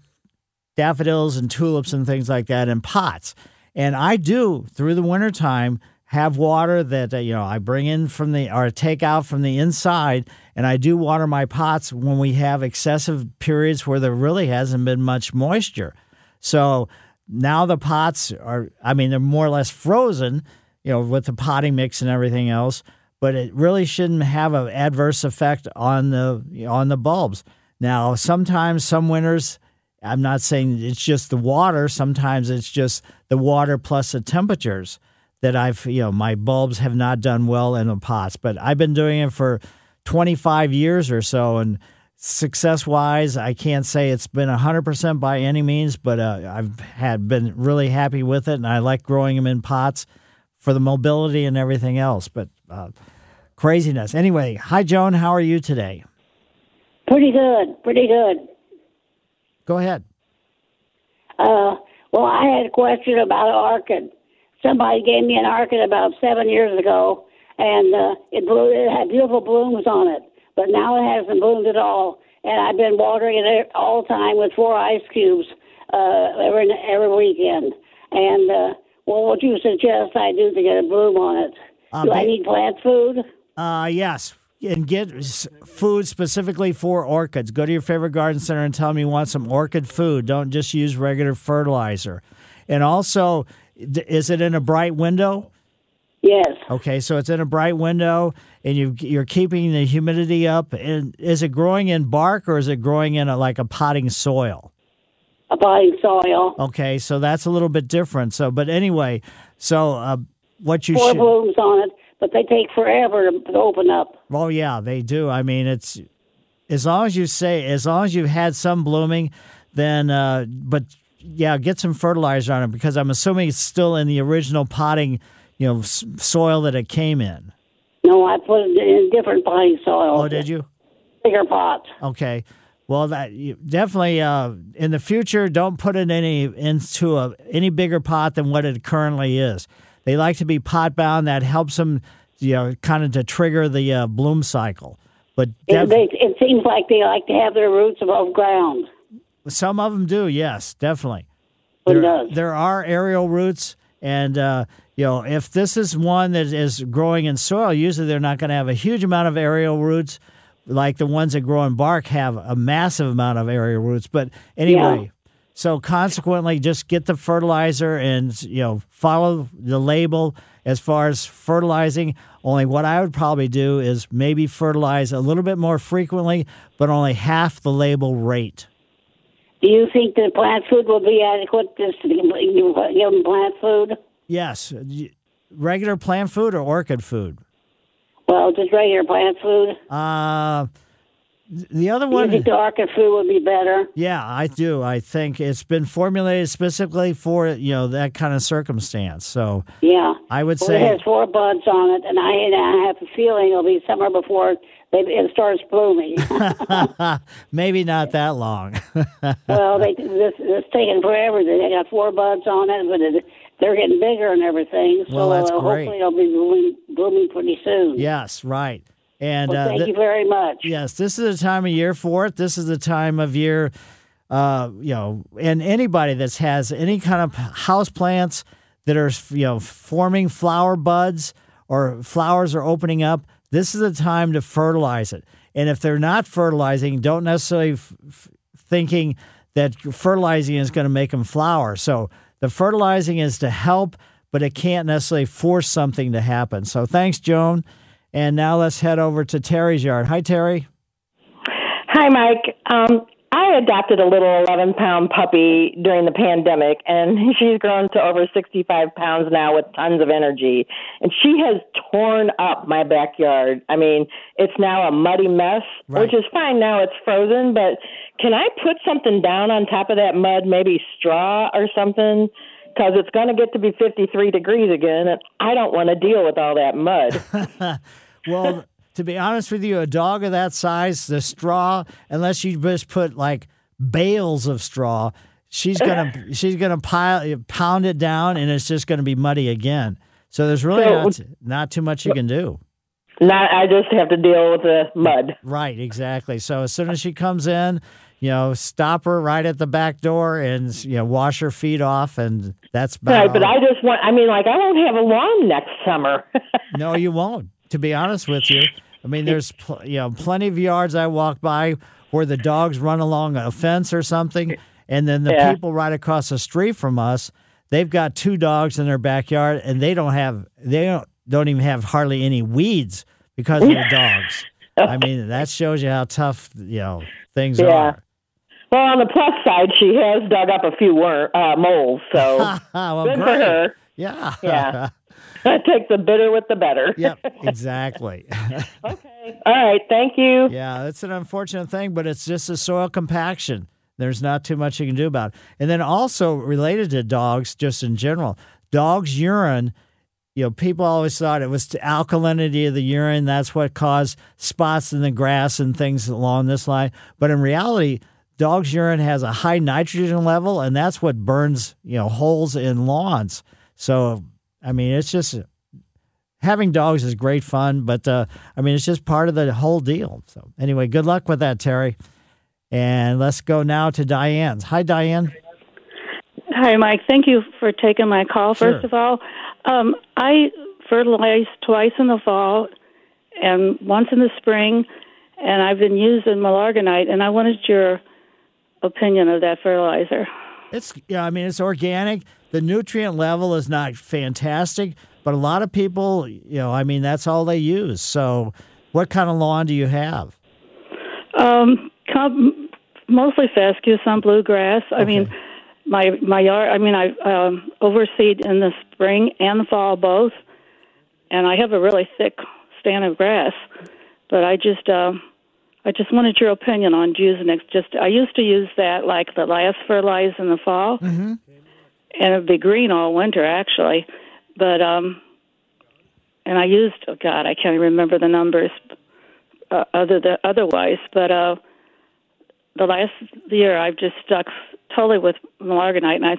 daffodils and tulips and things like that in pots. And I do through the wintertime have water that uh, you know I bring in from the or take out from the inside and I do water my pots when we have excessive periods where there really hasn't been much moisture. So now the pots are I mean they're more or less frozen you know, with the potting mix and everything else. But it really shouldn't have an adverse effect on the on the bulbs. Now, sometimes some winters, I'm not saying it's just the water. Sometimes it's just the water plus the temperatures that I've you know my bulbs have not done well in the pots. But I've been doing it for 25 years or so, and success wise, I can't say it's been 100% by any means, but uh, I've had been really happy with it, and I like growing them in pots for the mobility and everything else. But uh, craziness. Anyway, hi, Joan. How are you today? Pretty good. Pretty good. Go ahead. Uh, well, I had a question about an orchid. Somebody gave me an orchid about seven years ago, and uh, it blew. It had beautiful blooms on it, but now it hasn't bloomed at all. And I've been watering it all the time with four ice cubes uh, every every weekend. And uh, what would you suggest I do to get a bloom on it? Uh, do I need plant food? Uh, yes. And get food specifically for orchids. Go to your favorite garden center and tell them you want some orchid food. Don't just use regular fertilizer. And also, is it in a bright window? Yes. Okay, so it's in a bright window, and you you're keeping the humidity up. And is it growing in bark or is it growing in a, like a potting soil? a potting soil. Okay, so that's a little bit different. So, but anyway, so uh, what you four should, blooms on it, but they take forever to, to open up. Oh yeah, they do. I mean, it's as long as you say, as long as you've had some blooming, then uh, but yeah, get some fertilizer on it because I'm assuming it's still in the original potting, you know, s- soil that it came in. No, I put it in different potting soil. Oh, did you? Bigger pot. Okay. Well, that definitely uh, in the future don't put it any into a any bigger pot than what it currently is. They like to be pot bound. That helps them, you know, kind of to trigger the uh, bloom cycle. But it, they, it seems like they like to have their roots above ground. Some of them do, yes, definitely. It there, there are aerial roots, and uh, you know, if this is one that is growing in soil, usually they're not going to have a huge amount of aerial roots like the ones that grow in bark have a massive amount of aerial roots. But anyway, yeah. So consequently, just get the fertilizer and you know follow the label as far as fertilizing. Only what I would probably do is maybe fertilize a little bit more frequently, but only half the label rate. Do you think that plant food will be adequate just to give them plant food? Yes. Regular plant food or orchid food? Well, just regular plant food. Uh, the other one. Think food would be better? Yeah, I do. I think it's been formulated specifically for you know that kind of circumstance. So yeah, I would well, say it has four buds on it, and I, and I have a feeling it'll be summer before they, it starts blooming. Maybe not that long. well, they this it's taking forever. They got four buds on it, but it, they're getting bigger and everything. So well, that's uh, great. hopefully it'll be blooming, blooming pretty soon. Yes, right. And well, uh, thank th- you very much. Yes, this is the time of year for it. This is the time of year, uh, you know, and anybody that has any kind of house plants that are, you know, forming flower buds or flowers are opening up, this is the time to fertilize it. And if they're not fertilizing, don't necessarily f- f- thinking that fertilizing is going to make them flower. So the fertilizing is to help, but it can't necessarily force something to happen. So thanks, Joan. And now let's head over to Terry's yard. Hi, Terry. Hi, Mike. Um, I adopted a little 11 pound puppy during the pandemic, and she's grown to over 65 pounds now with tons of energy. And she has torn up my backyard. I mean, it's now a muddy mess, Right. which is fine now it's frozen, but can I put something down on top of that mud, maybe straw or something? Because it's going to get to be 53 degrees again, and I don't want to deal with all that mud. well, to be honest with you, a dog of that size, the straw, unless you just put like bales of straw, she's gonna she's gonna pile pound it down, and it's just gonna be muddy again. So there's really So- not not too much you can do. Not, I just have to deal with the mud. Right, exactly. So as soon as she comes in, you know, stop her right at the back door and you know wash her feet off, and that's about Right, but all. I just want, I mean, like, I won't have a lawn next summer. no, you won't. To be honest with you, I mean, there's pl- you know plenty of yards I walk by where the dogs run along a fence or something, and then the Yeah. people right across the street from us, they've got two dogs in their backyard, and they don't have they don't don't even have hardly any weeds because of the dogs. I mean, that shows you how tough you know things Yeah. are. Well, on the plus side, she has dug up a few wor- uh, moles, so well, good for her. Yeah. Yeah. Take the bitter with the better. Yep, exactly. Okay. All right, thank you. Yeah, it's an unfortunate thing, but it's just a soil compaction. There's not too much you can do about it. And then also related to dogs, just in general, dogs' urine. You know, people always thought it was the alkalinity of the urine. That's what caused spots in the grass and things along this line. But in reality, dogs' urine has a high nitrogen level, and that's what burns, you know, holes in lawns. So, I mean, it's just having dogs is great fun, but uh, I mean, it's just part of the whole deal. So, anyway, good luck with that, Terry. And let's go now to Diane's. Hi, Diane. Hi, Mike. Thank you for taking my call. Sure. First of all, um, I fertilize twice in the fall and once in the spring, and I've been using Milorganite, and I wanted your opinion of that fertilizer. It's yeah, I mean, it's organic. The nutrient level is not fantastic, but a lot of people, you know, I mean, that's all they use. So, what kind of lawn do you have? Um, mostly fescue, some bluegrass. I mean, my my yard. I mean, I um, overseed in the spring and the fall both, and I have a really thick stand of grass. But I just, uh, I just wanted your opinion on Juicenex. Just, I used to use that like the last fertilizer in the fall, mm-hmm. And it'd be green all winter actually. But um, and I used, oh God, I can't even remember the numbers uh, other than otherwise. But uh, the last year, I've just stuck totally with Milorganite, and I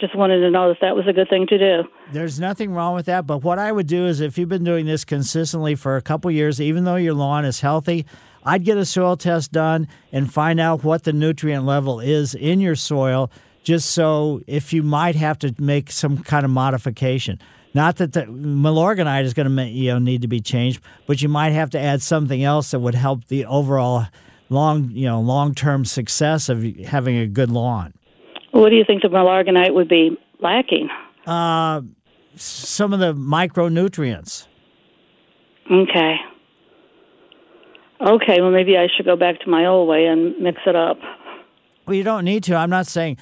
just wanted to know if that was a good thing to do. There's nothing wrong with that, but what I would do is if you've been doing this consistently for a couple years, even though your lawn is healthy, I'd get a soil test done and find out what the nutrient level is in your soil, just so if you might have to make some kind of modification. Not that the Milorganite is going to you know need to be changed, but you might have to add something else that would help the overall long you know long term success of having a good lawn. What do you think the Milorganite would be lacking? Uh, some of the micronutrients. Okay. Okay, well, maybe I should go back to my old way and mix it up. Well, you don't need to. I'm not saying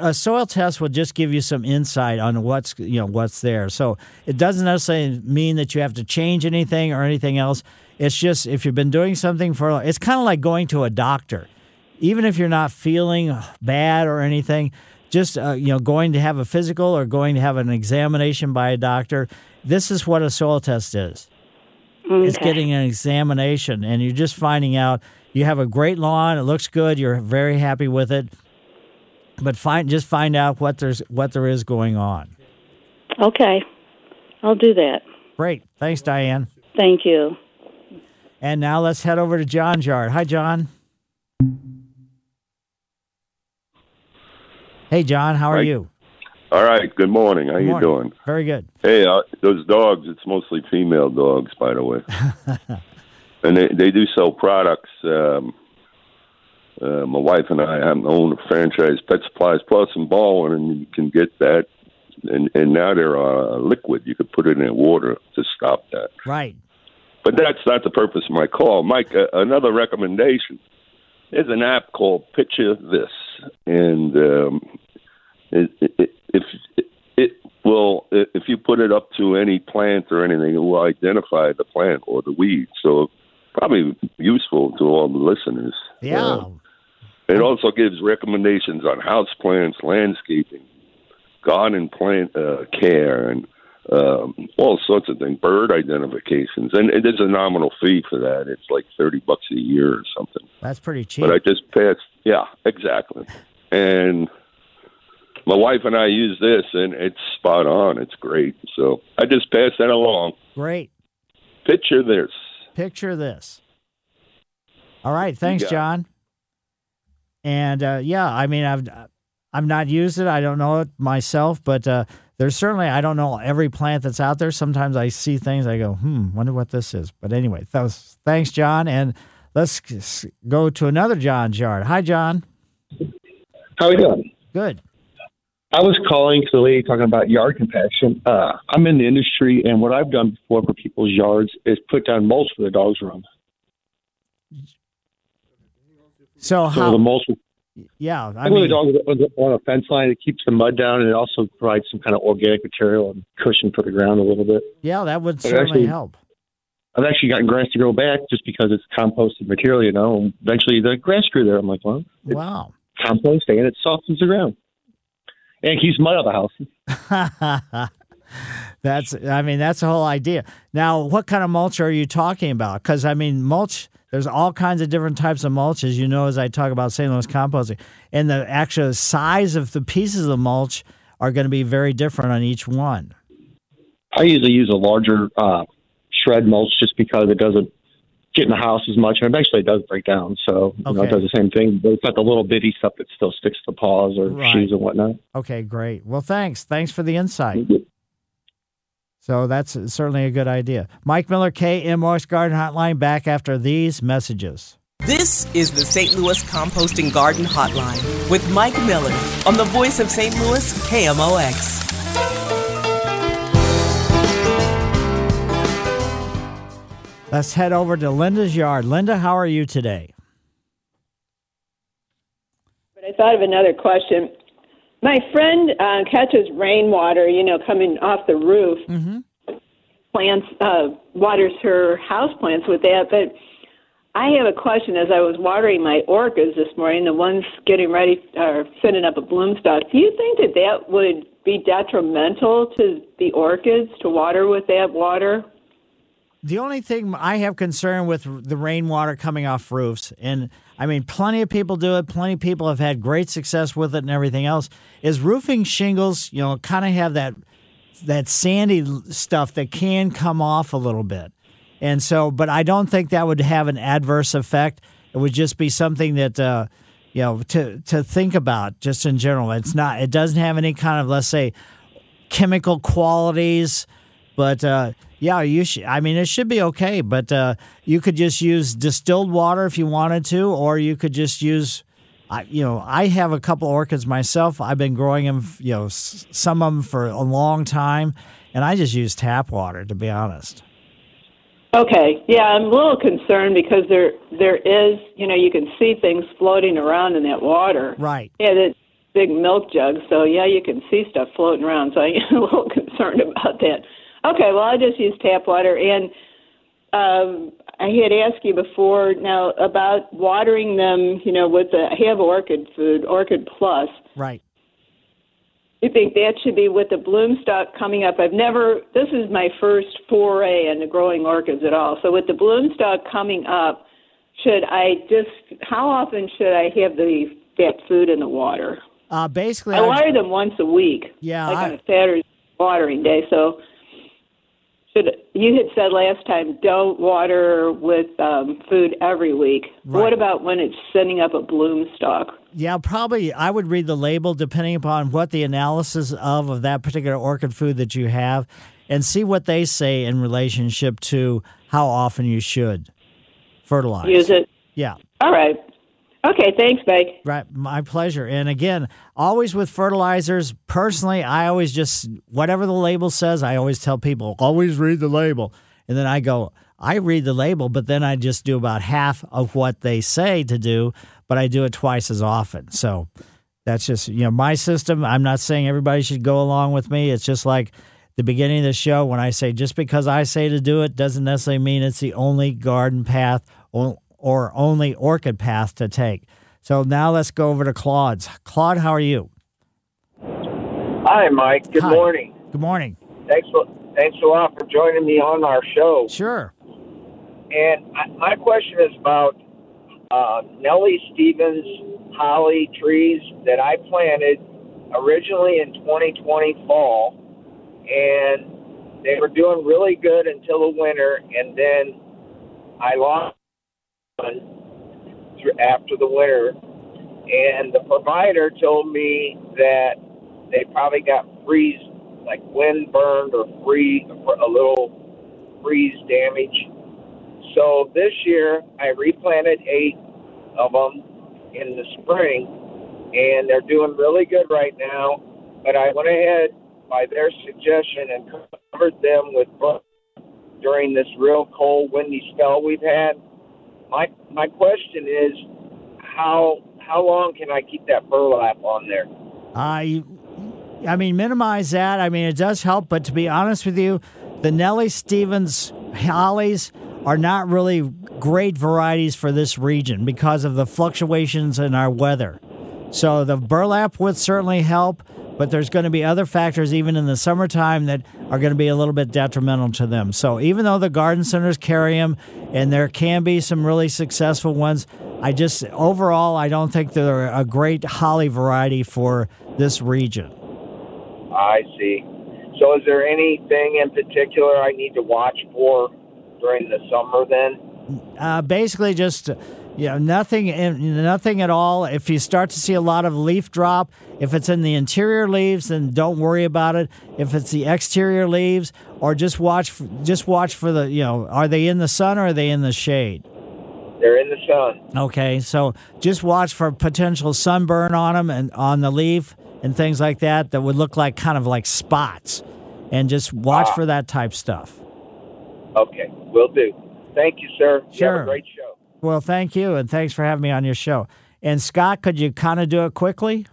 a soil test will just give you some insight on what's you know what's there. So it doesn't necessarily mean that you have to change anything or anything else. It's just if you've been doing something for it's kind of like going to a doctor. Even if you're not feeling bad or anything, just uh, you know going to have a physical or going to have an examination by a doctor. This is what a soil test is. It's getting an examination, and you're just finding out you have a great lawn. It looks good. You're very happy with it, but find just find out what there's what there is going on. Okay, I'll do that. Great, thanks, Diane. Thank you. And now let's head over to John's yard. Hi, John. Hey, John. How are Hi. you? All right. Good morning. How Good you doing? Very good. Hey, uh, those dogs. It's mostly female dogs, by the way, and they they do sell products. Um, uh, my wife and I to own a franchise, Pet Supplies Plus in Ballwin, and you can get that. And and now they're uh, liquid. You could put it in water to stop that. Right. but that's not the purpose of my call, Mike. Uh, another recommendation. There's an app called Picture This, and um, it, it, if it will, if you put it up to any plant or anything, it will identify the plant or the weed. So probably useful to all the listeners. Yeah. Uh, it also gives recommendations on house plants, landscaping, garden plant uh, care, and um, all sorts of things, bird identifications, and it is a nominal fee for that. It's like thirty bucks a year or something. That's pretty cheap. But I just passed. Yeah, exactly. And my wife and I use this, and it's spot on. It's great. So I just passed that along. Great. Picture this. Picture this. All right. Thanks. John. And uh, yeah, I mean, I've I've not used it. I don't know it myself, but uh, there's certainly I don't know every plant that's out there. Sometimes I see things I go, hmm, wonder what this is. But anyway, thanks, John. And let's go to another John's yard. Hi, John. How are you doing? Good. I was calling to the lady talking about yard compaction. Uh, I'm in the industry, and what I've done before for people's yards is put down mulch for the dogs' room. So So how? the mulch, yeah, I I the mean, dogs are on a fence line, it keeps the mud down, and it also provides some kind of organic material and cushion for the ground a little bit. yeah, that would But certainly actually- help. I've actually gotten grass to grow back just because it's composted material, you know. And eventually, the grass grew there. I'm like, well, Wow. compost and it softens the ground and keeps mud out of the house. that's I mean that's the whole idea. Now, what kind of mulch are you talking about? Because I mean, mulch. There's all kinds of different types of mulch, as you know, as I talk about St. Louis composting, and the actual size of the pieces of mulch are going to be very different on each one. I usually use a larger uh, shred mulch just because it doesn't get in the house as much, and eventually it does break down. So you know, Okay. it does the same thing, but it's not the little bitty stuff that still sticks to paws or Right. shoes and whatnot. Okay, great. Well, thanks. Thanks for the insight. So that's certainly a good idea. Mike Miller, KMOX Garden Hotline, back after these messages. This is the St. Louis Composting Garden Hotline with Mike Miller on the voice of St. Louis, KMOX. Let's head over to Linda's yard. Linda, how are you today? But I thought of another question. My friend uh, catches rainwater, you know, coming off the roof. Mm-hmm. Plants, uh, waters her house plants with that. But I have a question. As I was watering my orchids this morning, the ones getting ready or sending up a bloom stalk. Do you think that that would be detrimental to the orchids to water with that water? The only thing I have concern with the rainwater coming off roofs, and I mean, plenty of people do it, plenty of people have had great success with it and everything else, is roofing shingles, you know, kind of have that that sandy stuff that can come off a little bit. And so, but I don't think that would have an adverse effect. It would just be something that, uh, you know, to, to think about just in general. It's not, it doesn't have any kind of, let's say, chemical qualities, but uh, yeah, you should. I mean, it should be okay. But uh, you could just use distilled water if you wanted to, or you could just use. I, you know, I have a couple orchids myself. I've been growing them, you know, some of them for a long time, and I just use tap water to be honest. Okay, yeah, I'm a little concerned because there there is, you know, you can see things floating around in that water. Right. Yeah, that big milk jug. So yeah, you can see stuff floating around. So I'm a little concerned about that. Okay, well I just use tap water, and um, I had asked you before now about watering them. You know, with the I have orchid food, Orchid Plus. Right. You think that should be with the bloom stock coming up? I've never. This is my first foray into growing orchids at all. So with the bloom stock coming up, should I just? How often should I have the that food in the water? Uh, basically, I water them once a week. Yeah, like I- on a Saturday watering day. So should you had said last time don't water with um, food every week. What about when it's sending up a bloom stalk? Yeah, probably. I would read the label depending upon what the analysis of of that particular orchid food that you have, and see what they say in relationship to how often you should fertilize. Use it. Yeah. All right. Okay. Thanks, Mike. Right, my pleasure. And again, always with fertilizers, personally, I always just whatever the label says, I always tell people, always read the label. And then I go, I read the label, but then I just do about half of what they say to do, but I do it twice as often. So that's just, you know, my system. I'm not saying everybody should go along with me. It's just like the beginning of the show when I say just because I say to do it doesn't necessarily mean it's the only garden path or, only orchid path to take. So now let's go over to Claude's. Claude, how are you? Hi, Mike. Good Hi. morning. Good morning. Thanks for thanks a lot for joining me on our show. Sure. And I, my question is about uh, Nellie Stevens holly trees that I planted originally in 2020 fall, and they were doing really good until the winter, and then I lost after the winter, and the provider told me that they probably got freeze, like wind burned or free, a little freeze damage. So this year I replanted eight of them in the spring, and they're doing really good right now. But I went ahead by their suggestion and covered them with during this real cold, windy spell we've had. My my question is, how how long can I keep that burlap on there? I, I mean, minimize that. I mean, it does help, but to be honest with you, the Nellie Stevens hollies are not really great varieties for this region because of the fluctuations in our weather. So the burlap would certainly help, but there's going to be other factors even in the summertime that are going to be a little bit detrimental to them. So even though the garden centers carry them, and there can be some really successful ones, I just overall I don't think they're a great holly variety for this region. I see. So is there anything in particular I need to watch for during the summer then? Uh, basically, just know, nothing, nothing at all. If you start to see a lot of leaf drop, if it's in the interior leaves, then don't worry about it. If it's the exterior leaves, or just watch, just watch for the, you know, are they in the sun or are they in the shade? They're in the sun. Okay, so just watch for potential sunburn on them and on the leaf and things like that that would look like kind of like spots, and just watch ah. for that type stuff. Okay, will do. Thank you, sir. You have Sure. a great show. Well, thank you, and thanks for having me on your show. And Scott, could you kind of do it quickly?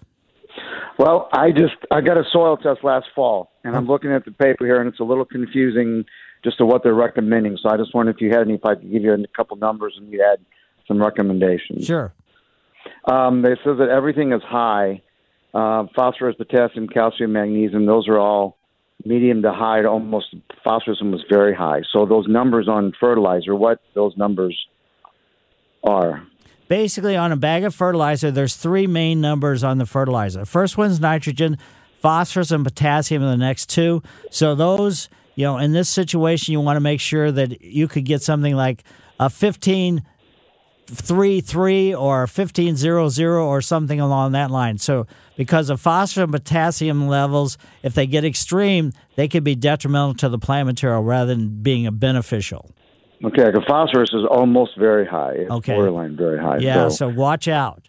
Well, I just I got a soil test last fall, and I'm looking at the paper here, and it's a little confusing just to what they're recommending. So I just wondered if you had any, if I could give you a couple numbers and you had some recommendations. Sure. Um, they says that everything is high. Uh, phosphorus, potassium, calcium, magnesium, those are all medium to high. To almost phosphorus was very high. So those numbers on fertilizer, what those numbers are? Basically, on a bag of fertilizer, there's three main numbers on the fertilizer. First one's nitrogen, phosphorus, and potassium are the next two. So those, you know, in this situation, you want to make sure that you could get something like a 15 three three or fifteen zero zero or something along that line. So because of phosphorus and potassium levels, if they get extreme, they could be detrimental to the plant material rather than being a beneficial. Okay, the phosphorus is almost very high. It's Okay. borderline very high. Yeah, So, so watch out.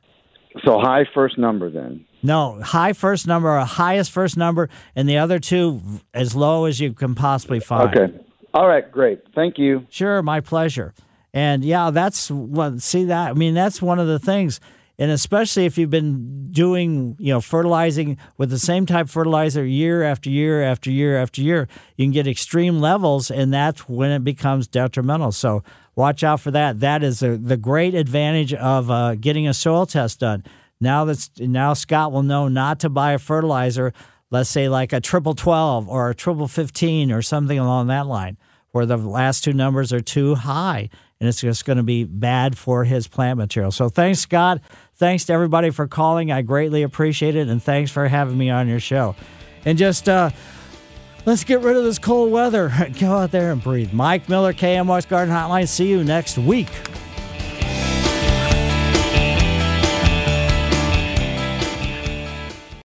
so high first number then. No, high first number or highest first number, and the other two as low as you can possibly find. Okay. All right, great. Thank you. Sure, my pleasure. And yeah, that's what see that I mean that's one of the things. And especially if you've been doing, you know, fertilizing with the same type of fertilizer year after year after year after year, you can get extreme levels, and that's when it becomes detrimental. So watch out for that. That is a, the great advantage of uh, getting a soil test done. Now that's now Scott will know not to buy a fertilizer, let's say like a triple twelve or a triple fifteen or something along that line, where the last two numbers are too high, and it's just going to be bad for his plant material. So thanks, Scott. Thanks to everybody for calling. I greatly appreciate it, and thanks for having me on your show. And just uh, let's get rid of this cold weather. Go out there and breathe. Mike Miller, KMOX Garden Hotline. See you next week.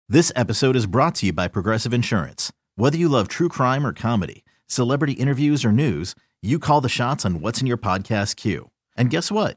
This episode is brought to you by Progressive Insurance. Whether you love true crime or comedy, celebrity interviews or news, you call the shots on what's in your podcast queue. And guess what?